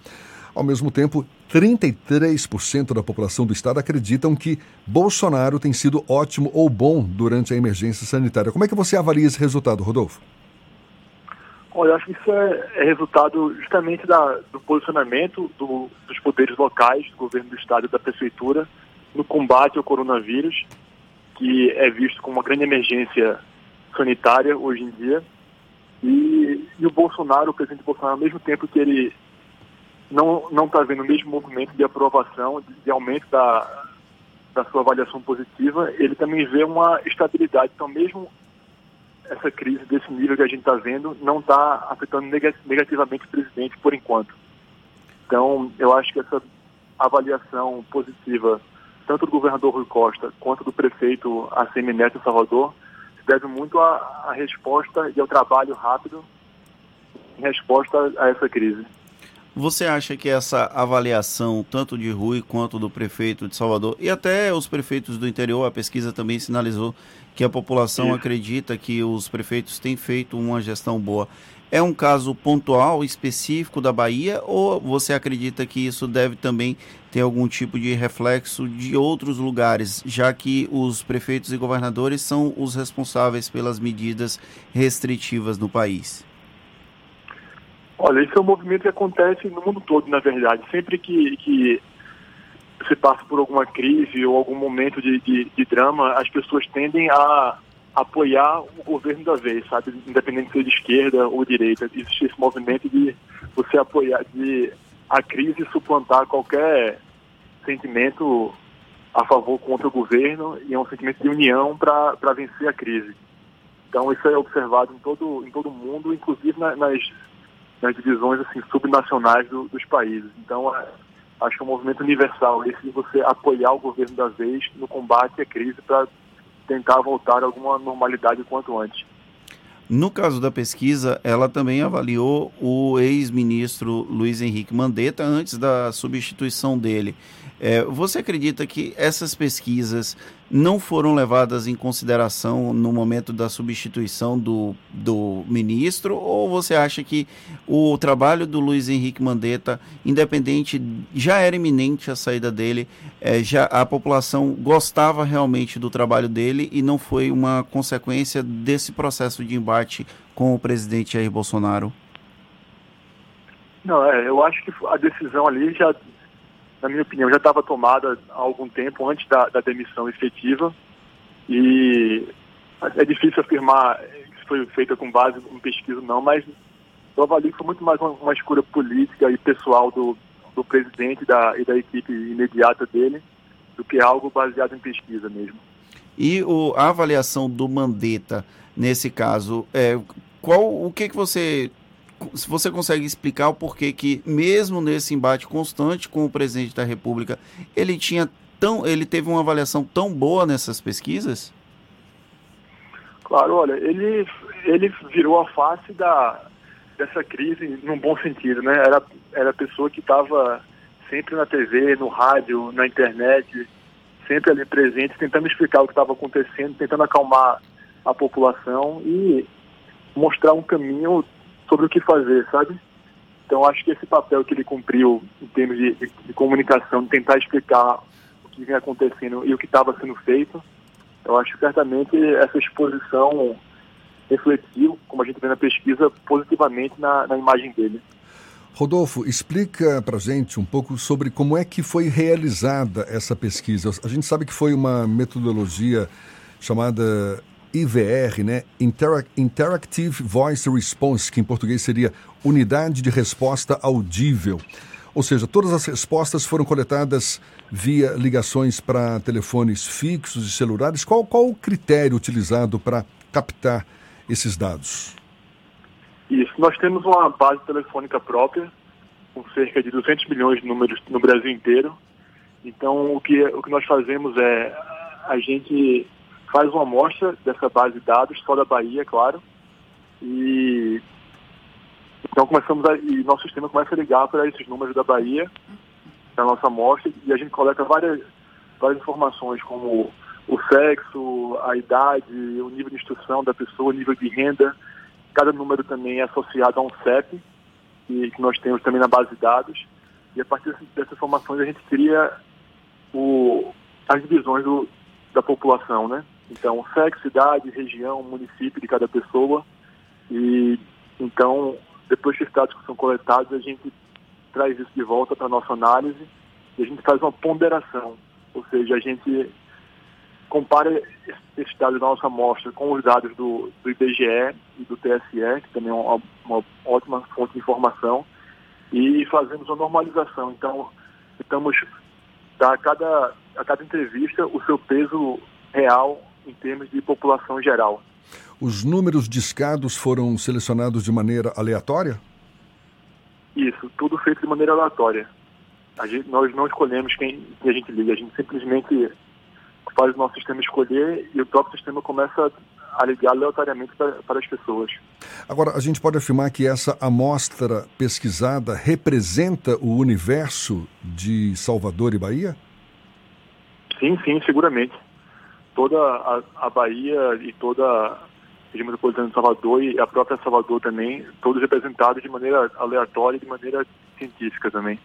Ao mesmo tempo, 33% da população do estado acreditam que Bolsonaro tem sido ótimo ou bom durante a emergência sanitária. Como é que você avalia esse resultado, Rodolfo? Olha, eu acho que isso é, é resultado justamente da, do posicionamento do, dos poderes locais, do governo do estado e da prefeitura, no combate ao coronavírus, que é visto como uma grande emergência sanitária hoje em dia. E, e o Bolsonaro, o presidente Bolsonaro, ao mesmo tempo que ele não está vendo o mesmo movimento de aprovação, de, de aumento da, da sua avaliação positiva, ele também vê uma estabilidade. Então, mesmo essa crise desse nível que a gente está vendo não está afetando negativamente o presidente por enquanto. Então, eu acho que essa avaliação positiva, tanto do governador Rui Costa quanto do prefeito ACM Neto Salvador, se deve muito à, à resposta e ao trabalho rápido em resposta a essa crise. Você acha que essa avaliação, tanto de Rui quanto do prefeito de Salvador, e até os prefeitos do interior, a pesquisa também sinalizou que a população Isso. acredita que os prefeitos têm feito uma gestão boa. É um caso pontual, específico da Bahia, ou você acredita que isso deve também ter algum tipo de reflexo de outros lugares, já que os prefeitos e governadores são os responsáveis pelas medidas restritivas no país? Olha, esse é um movimento que acontece no mundo todo, na verdade. Sempre que, que se passa por alguma crise ou algum momento de, de, de drama, as pessoas tendem a apoiar o governo da vez, sabe? Independente de ser de esquerda ou direita. Existe esse movimento de você apoiar, de a crise suplantar qualquer sentimento a favor contra o governo e é um sentimento de união para vencer a crise. Então isso é observado em todo em todo o mundo, inclusive na, nas, nas divisões assim subnacionais do, dos países. Então acho que é um movimento universal esse de você apoiar o governo da vez no combate à crise para tentar voltar a alguma normalidade o quanto antes. No caso da pesquisa, ela também avaliou o ex-ministro Luiz Henrique Mandetta antes da substituição dele. É, você acredita que essas pesquisas não foram levadas em consideração no momento da substituição do, do ministro? Ou você acha que o trabalho do Luiz Henrique Mandetta, independente, já era iminente a saída dele, é, já a população gostava realmente do trabalho dele e não foi uma consequência desse processo de embate com o presidente Jair Bolsonaro? Não, é, eu acho que a decisão ali já na minha opinião, já estava tomada há algum tempo antes da, da, demissão efetiva e é difícil afirmar que foi feita com base em pesquisa não, mas eu avalio que foi muito mais uma, uma escolha política e pessoal do, do presidente da, e da equipe imediata dele do que algo baseado em pesquisa mesmo. E o, a avaliação do Mandetta, nesse caso, é, qual o que, que você se você consegue explicar o porquê que, mesmo nesse embate constante com o presidente da República, ele tinha tão, ele teve uma avaliação tão boa nessas pesquisas? Claro, olha, ele, ele virou a face da, dessa crise num bom sentido, né? Era, era a pessoa que estava sempre na TV, no rádio, na internet, sempre ali presente, tentando explicar o que estava acontecendo, tentando acalmar a população e mostrar um caminho sobre o que fazer, sabe? Então acho que esse papel que ele cumpriu em termos de, de, de comunicação, de tentar explicar o que vem acontecendo e o que estava sendo feito, eu acho que certamente essa exposição refletiu, como a gente vê na pesquisa, positivamente na, na imagem dele. Rodolfo, explica para gente um pouco sobre como é que foi realizada essa pesquisa. A gente sabe que foi uma metodologia chamada IVR, né? Interactive Voice Response, que em português seria Unidade de Resposta Audível. Ou seja, todas as respostas foram coletadas via ligações para telefones fixos e celulares. Qual, qual o critério utilizado para captar esses dados? Isso, nós temos uma base telefônica própria, com cerca de 200 milhões de números no Brasil inteiro. Então, o que, o que nós fazemos é a gente faz uma amostra dessa base de dados, só da Bahia, claro, e então começamos a, e nosso sistema começa a ligar para esses números da Bahia, da nossa amostra, e a gente coleta várias, várias informações, como o sexo, a idade, o nível de instrução da pessoa, o nível de renda. Cada número também é associado a um CEP, que, que nós temos também na base de dados. E a partir dessas informações a gente cria o, as divisões do, da população, né? Então, sexo, idade, região, município de cada pessoa. E então, depois que os dados são coletados, a gente traz isso de volta para a nossa análise e a gente faz uma ponderação. Ou seja, a gente compara esses dados da nossa amostra com os dados do, do IBGE e do TSE, que também é uma, uma ótima fonte de informação, e fazemos uma normalização. Então, tentamos dar a cada, a cada entrevista o seu peso real em termos de população geral. Os números discados foram selecionados de maneira aleatória? Isso, tudo feito de maneira aleatória. Gente, nós não escolhemos quem, quem a gente liga, a gente simplesmente faz o nosso sistema escolher e o próprio sistema começa a ligar aleatoriamente para, para as pessoas. Agora, a gente pode afirmar que essa amostra pesquisada representa o universo de Salvador e Bahia? Sim, sim, seguramente toda a, a Bahia e toda a região metropolitana de Salvador e a própria Salvador também, todos representados de maneira aleatória e de maneira científica também.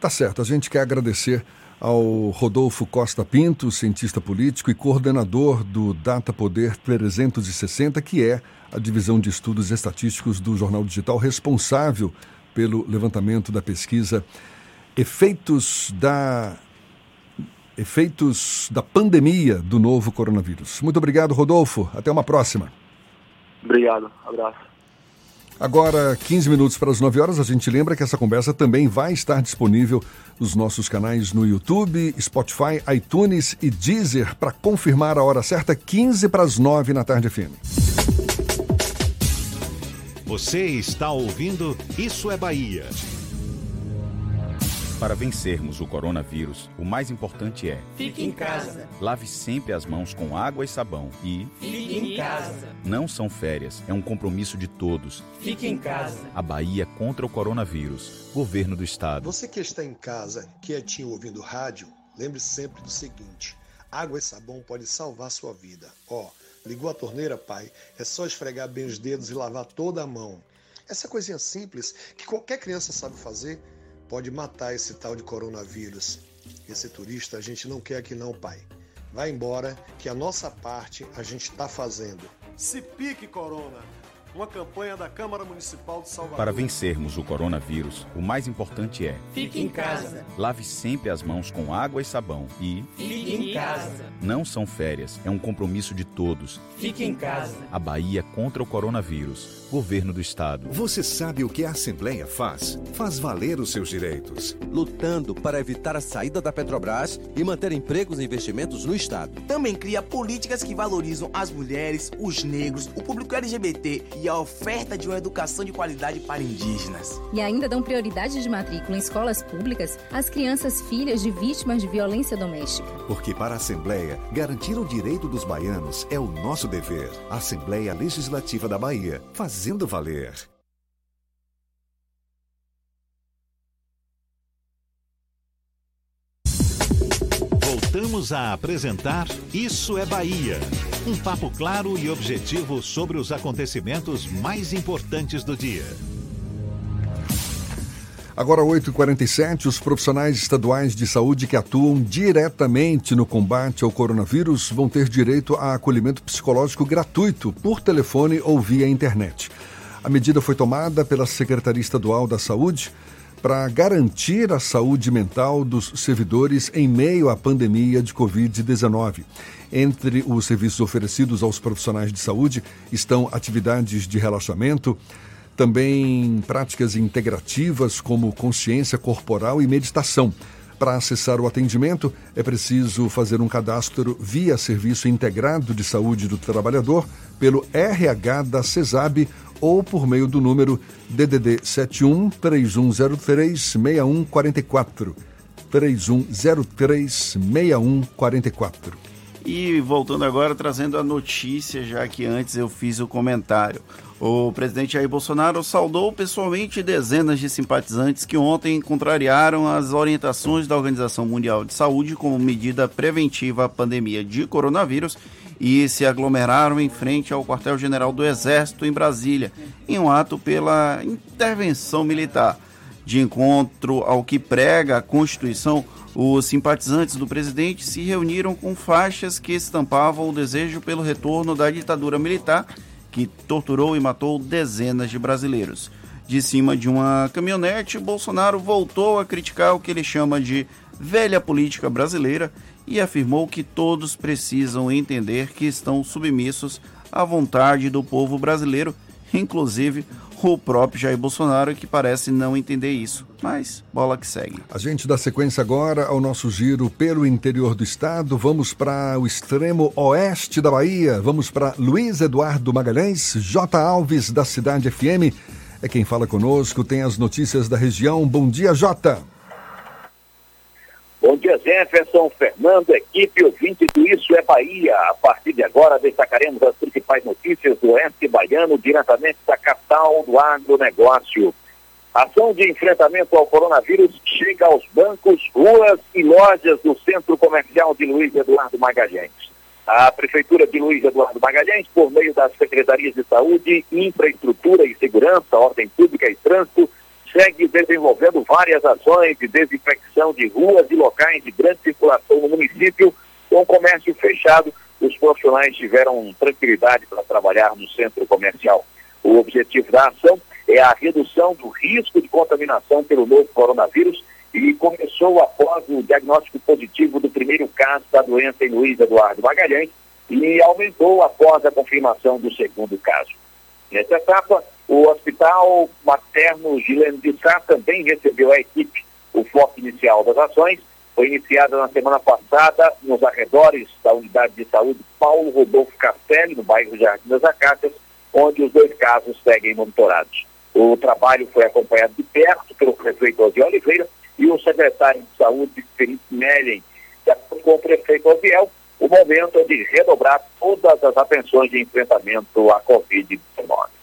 Tá certo, a gente quer agradecer ao Rodolfo Costa Pinto, cientista político e coordenador do Data Poder 360, que é a divisão de estudos estatísticos do Jornal Digital responsável pelo levantamento da pesquisa Efeitos da efeitos da pandemia do novo coronavírus. Muito obrigado, Rodolfo. Até uma próxima. Obrigado. Abraço. Agora, 15 minutos para as 9 horas, a gente lembra que essa conversa também vai estar disponível nos nossos canais no YouTube, Spotify, iTunes e Deezer para confirmar a hora certa, 15 para as 9 na tarde FM. Você está ouvindo Isso é Bahia. Para vencermos o coronavírus, o mais importante é: Fique em casa. lave sempre as mãos com água e sabão e Fique em casa. não são férias, é um compromisso de todos. Fique em casa. A Bahia contra o coronavírus. Governo do Estado. Você que está em casa, quietinho ouvindo rádio, lembre sempre do seguinte: água e sabão podem salvar sua vida. Ó, ligou a torneira, pai? É só esfregar bem os dedos e lavar toda a mão. Essa coisinha simples que qualquer criança sabe fazer pode matar esse tal de coronavírus. Esse turista a gente não quer aqui não, pai. Vai embora, que a nossa parte a gente está fazendo. Se pique, Corona! Uma campanha da Câmara Municipal de Salvador. Para vencermos o coronavírus, o mais importante é: Fique em casa. lave sempre as mãos com água e sabão e Fique em casa. não são férias, é um compromisso de todos. Fique em casa. A Bahia contra o coronavírus. Governo do Estado. Você sabe o que a Assembleia faz? Faz valer os seus direitos. Lutando para evitar a saída da Petrobras e manter empregos e investimentos no Estado. Também cria políticas que valorizam as mulheres, os negros, o público LGBT e a oferta de uma educação de qualidade para indígenas. E ainda dão prioridade de matrícula em escolas públicas às crianças filhas de vítimas de violência doméstica. Porque para a Assembleia, garantir o direito dos baianos é o nosso dever. Assembleia Legislativa da Bahia, fazendo valer. Voltamos a apresentar Isso é Bahia. Um papo claro e objetivo sobre os acontecimentos mais importantes do dia. Agora, 8h47, os profissionais estaduais de saúde que atuam diretamente no combate ao coronavírus vão ter direito a acolhimento psicológico gratuito por telefone ou via internet. A medida foi tomada pela Secretaria Estadual da Saúde para garantir a saúde mental dos servidores em meio à pandemia de Covid-19. Entre os serviços oferecidos aos profissionais de saúde estão atividades de relaxamento, também práticas integrativas como consciência corporal e meditação. Para acessar o atendimento, é preciso fazer um cadastro via Serviço Integrado de Saúde do Trabalhador, pelo RH da CESAB ou por meio do número DDD 71 3103 6144. 3103 6144. E voltando agora, trazendo a notícia, já que antes eu fiz o comentário. O presidente Jair Bolsonaro saudou pessoalmente dezenas de simpatizantes que ontem contrariaram as orientações da Organização Mundial de Saúde como medida preventiva à pandemia de coronavírus e se aglomeraram em frente ao quartel-general do Exército em Brasília, em um ato pela intervenção militar. De encontro ao que prega a Constituição, os simpatizantes do presidente se reuniram com faixas que estampavam o desejo pelo retorno da ditadura militar que torturou e matou dezenas de brasileiros. De cima de uma caminhonete, Bolsonaro voltou a criticar o que ele chama de velha política brasileira e afirmou que todos precisam entender que estão submissos à vontade do povo brasileiro, inclusive o próprio Jair Bolsonaro, que parece não entender isso. Mas bola que segue. A gente dá sequência agora ao nosso giro pelo interior do estado. Vamos para o extremo oeste da Bahia. Vamos para Luiz Eduardo Magalhães, J. Alves, da Cidade FM. É quem fala conosco, tem as notícias da região. Bom dia, Jota. Bom dia, Jefferson, Fernando, equipe ouvinte do Isso é Bahia. A partir de agora, destacaremos as principais notícias do Oeste Baiano, diretamente da capital do agronegócio. Ação de enfrentamento ao coronavírus chega aos bancos, ruas e lojas do Centro Comercial de Luiz Eduardo Magalhães. A Prefeitura de Luiz Eduardo Magalhães, por meio das Secretarias de Saúde, Infraestrutura e Segurança, Ordem Pública e Trânsito, segue desenvolvendo várias ações de desinfecção de ruas e locais de grande circulação no município, com o comércio fechado. Os profissionais tiveram tranquilidade para trabalhar no centro comercial. O objetivo da ação é a redução do risco de contaminação pelo novo coronavírus e começou após o diagnóstico positivo do primeiro caso da doença em Luiz Eduardo Magalhães e aumentou após a confirmação do segundo caso. Nessa etapa, o Hospital Materno Gilene de Sá também recebeu a equipe. O foco inicial das ações foi iniciada na semana passada nos arredores da unidade de saúde Paulo Rodolfo Castelli, no bairro Jardim das Acácias, onde os dois casos seguem monitorados. O trabalho foi acompanhado de perto pelo prefeito Osiel Oliveira e o secretário de Saúde, Felipe Mellen. Com o prefeito Osiel, o momento é de redobrar todas as atenções de enfrentamento à Covid-19.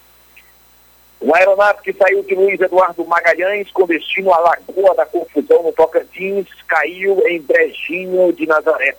Uma aeronave que saiu de Luiz Eduardo Magalhães com destino à Lagoa da Confusão no Tocantins caiu em Brejinho de Nazaré.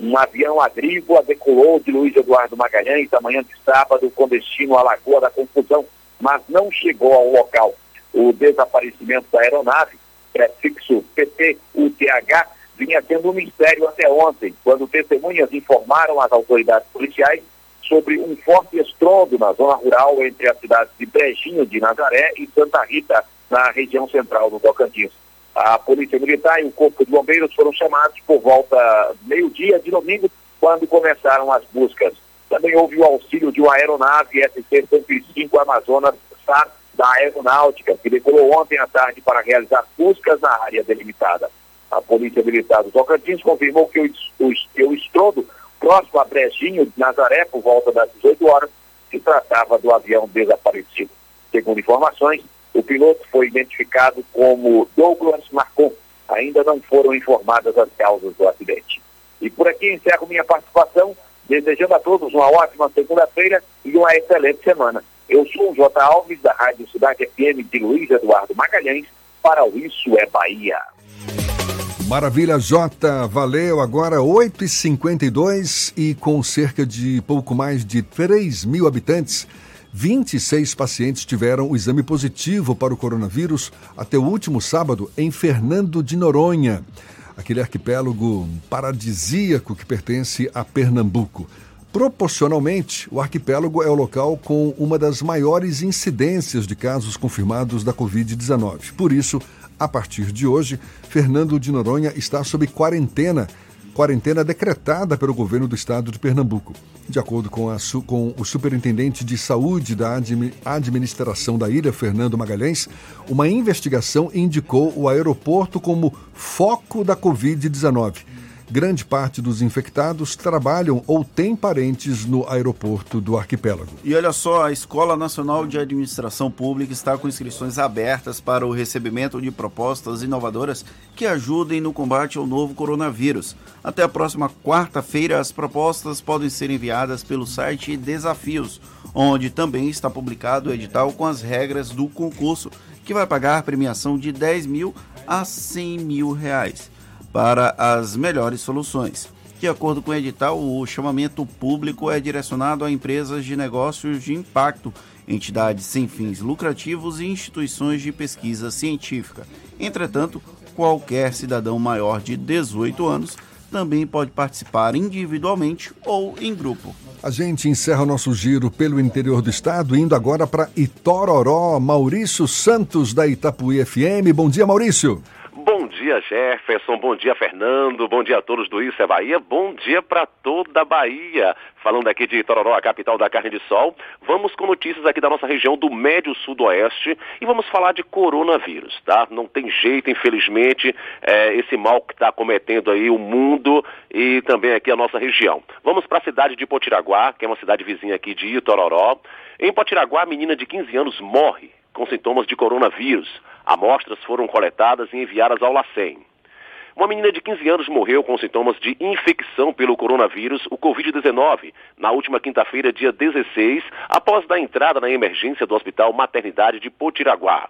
Um avião agrícola decolou de Luiz Eduardo Magalhães amanhã de sábado com destino à Lagoa da Confusão, mas não chegou ao local. O desaparecimento da aeronave, prefixo PT-UTH, vinha sendo um mistério até ontem, quando testemunhas informaram às autoridades policiais sobre um forte estrondo na zona rural entre as cidades de Brejinho de Nazaré e Santa Rita, na região central do Tocantins. A Polícia Militar e o Corpo de Bombeiros foram chamados por volta meio-dia de domingo, quando começaram as buscas. Também houve o auxílio de uma aeronave SC-105 Amazonas SAR da Aeronáutica, que decolou ontem à tarde para realizar buscas na área delimitada. A Polícia Militar do Tocantins confirmou que o, o, que o estrondo próximo a Brejinho de Nazaré, por volta das 18 horas, se tratava do avião desaparecido. Segundo informações, o piloto foi identificado como Douglas Marcon. Ainda não foram informadas as causas do acidente. E por aqui encerro minha participação, desejando a todos uma ótima segunda-feira e uma excelente semana. Eu sou o J. Alves, da Rádio Cidade FM de Luiz Eduardo Magalhães, para o Isso é Bahia. Maravilha, Jota, valeu. Agora 8h52 e com cerca de pouco mais de 3 mil habitantes, 26 pacientes tiveram o exame positivo para o coronavírus até o último sábado em Fernando de Noronha, aquele arquipélago paradisíaco que pertence a Pernambuco. Proporcionalmente, o arquipélago é o local com uma das maiores incidências de casos confirmados da Covid-19. Por isso, a partir de hoje, Fernando de Noronha está sob quarentena, quarentena decretada pelo governo do estado de Pernambuco. De acordo com, a, com o superintendente de saúde da administração da ilha, Fernando Magalhães, uma investigação indicou o aeroporto como foco da Covid-19 grande parte dos infectados trabalham ou têm parentes no aeroporto do arquipélago. E olha só, a Escola Nacional de Administração Pública está com inscrições abertas para o recebimento de propostas inovadoras que ajudem no combate ao novo coronavírus. Até a próxima quarta-feira, as propostas podem ser enviadas pelo site Desafios, onde também está publicado o edital com as regras do concurso, que vai pagar premiação de 10 mil a 100 mil reais para as melhores soluções. De acordo com o edital, o chamamento público é direcionado a empresas de negócios de impacto, entidades sem fins lucrativos e instituições de pesquisa científica. Entretanto, qualquer cidadão maior de 18 anos também pode participar individualmente ou em grupo. A gente encerra o nosso giro pelo interior do estado, indo agora para Itororó. Maurício Santos, da Itapuí FM. Bom dia, Maurício. Bom dia, Jefferson. Bom dia, Fernando. Bom dia a todos do Isso é Bahia. Bom dia para toda a Bahia. Falando aqui de Tororó, a capital da carne de sol, vamos com notícias aqui da nossa região do Médio Sudoeste e vamos falar de coronavírus, tá? Não tem jeito, infelizmente, é, esse mal que está cometendo aí o mundo e também aqui a nossa região. Vamos para a cidade de Potiraguá, que é uma cidade vizinha aqui de Itororó. Em Potiraguá, a menina de 15 anos morre com sintomas de coronavírus. Amostras foram coletadas e enviadas ao LACEN. Uma menina de 15 anos morreu com sintomas de infecção pelo coronavírus, o Covid-19, na última quinta-feira, dia 16, após dar entrada na emergência do Hospital Maternidade de Potiraguá.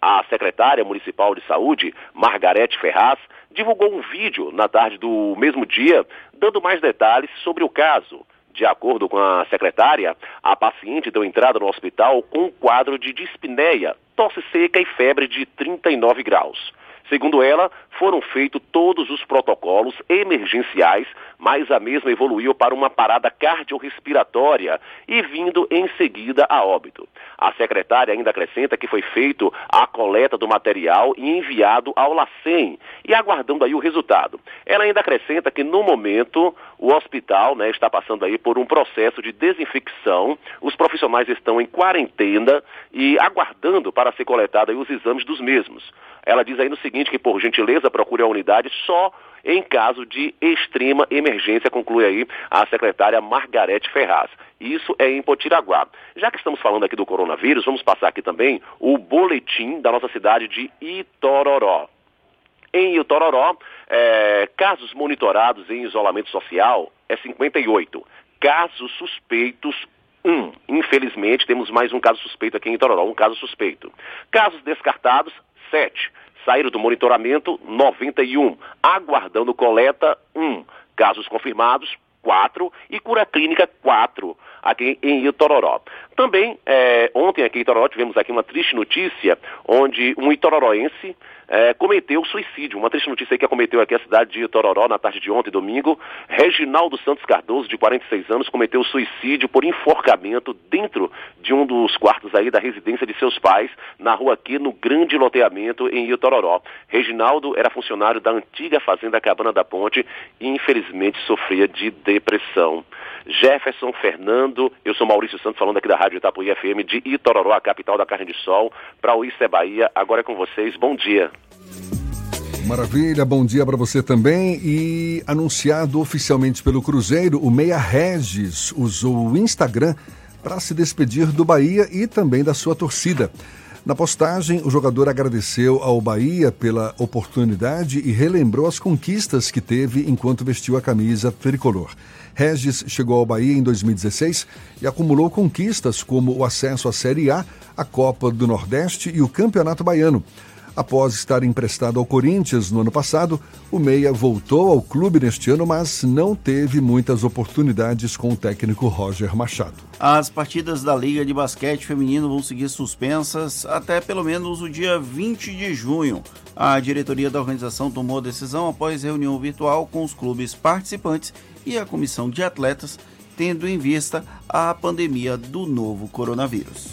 A secretária municipal de saúde, Margarete Ferraz, divulgou um vídeo na tarde do mesmo dia, dando mais detalhes sobre o caso. De acordo com a secretária, a paciente deu entrada no hospital com um quadro de dispneia, tosse seca e febre de 39 graus. Segundo ela, foram feitos todos os protocolos emergenciais, mas a mesma evoluiu para uma parada cardiorrespiratória e vindo em seguida a óbito. A secretária ainda acrescenta que foi feito a coleta do material e enviado ao LACEN e aguardando aí o resultado. Ela ainda acrescenta que no momento o hospital né, está passando aí por um processo de desinfecção, os profissionais estão em quarentena e aguardando para ser coletado os exames dos mesmos. Ela diz aí no seguinte que por gentileza procure a unidade só em caso de extrema emergência, conclui aí a secretária Margarete Ferraz. Isso é em Potiraguá. Já que estamos falando aqui do coronavírus, vamos passar aqui também o boletim da nossa cidade de Itororó. Em Itororó, é, casos monitorados em isolamento social é 58. Casos suspeitos, 1. Infelizmente, temos mais um caso suspeito aqui em Itororó, um caso suspeito. Casos descartados, 7. Saíram do monitoramento 91, aguardando coleta 1. Casos confirmados 4 e cura clínica 4 aqui em Itororó. Também, é, ontem aqui em Itororó tivemos aqui uma triste notícia, onde um itororoense é, cometeu suicídio. Uma triste notícia que acometeu aqui a cidade de Itororó na tarde de ontem, domingo. Reginaldo Santos Cardoso, de 46 anos, cometeu suicídio por enforcamento dentro de um dos quartos aí da residência de seus pais, na rua aqui, no grande loteamento em Itororó. Reginaldo era funcionário da antiga fazenda Cabana da Ponte e infelizmente sofria de depressão. Jefferson Fernando, eu sou Maurício Santos falando aqui da Rádio Itapuí FM de Itororó, a capital da carne de sol, para o é Bahia. Agora é com vocês. Bom dia. Maravilha, bom dia para você também. E anunciado oficialmente pelo Cruzeiro, o Meia Regis usou o Instagram para se despedir do Bahia e também da sua torcida. Na postagem, o jogador agradeceu ao Bahia pela oportunidade e relembrou as conquistas que teve enquanto vestiu a camisa tricolor. Regis chegou ao Bahia em 2016 e acumulou conquistas como o acesso à Série A, a Copa do Nordeste e o Campeonato Baiano. Após estar emprestado ao Corinthians no ano passado, o Meia voltou ao clube neste ano, mas não teve muitas oportunidades com o técnico Roger Machado. As partidas da Liga de Basquete Feminino vão seguir suspensas até pelo menos o dia 20 de junho. A diretoria da organização tomou a decisão após reunião virtual com os clubes participantes e a comissão de atletas, tendo em vista a pandemia do novo coronavírus.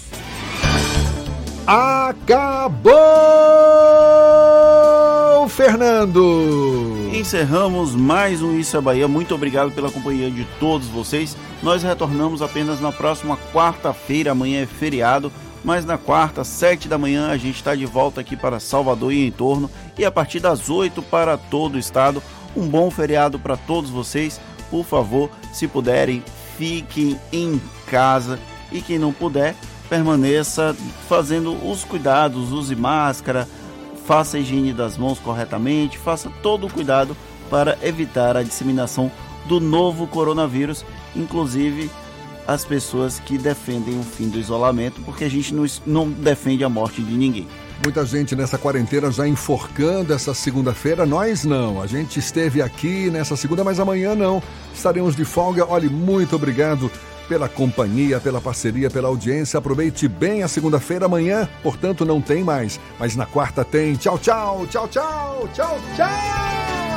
Acabou, Fernando! Encerramos mais um Isso é Bahia. Muito obrigado pela companhia de todos vocês. Nós retornamos apenas na próxima quarta-feira. Amanhã é feriado, mas na quarta, sete da manhã, a gente está de volta aqui para Salvador e em torno. E a partir das oito para todo o estado. Um bom feriado para todos vocês. Por favor, se puderem, fiquem em casa. E quem não puder, permaneça fazendo os cuidados, use máscara, faça a higiene das mãos corretamente, faça todo o cuidado para evitar a disseminação do novo coronavírus, inclusive as pessoas que defendem o fim do isolamento, porque a gente não, não defende a morte de ninguém. Muita gente nessa quarentena já enforcando essa segunda-feira, nós não. A gente esteve aqui nessa segunda, mas amanhã não. Estaremos de folga. Olhe, muito obrigado pela companhia, pela parceria, pela audiência. Aproveite bem a segunda-feira. Amanhã, portanto, não tem mais. Mas na quarta tem. Tchau, tchau, tchau, tchau, tchau, tchau.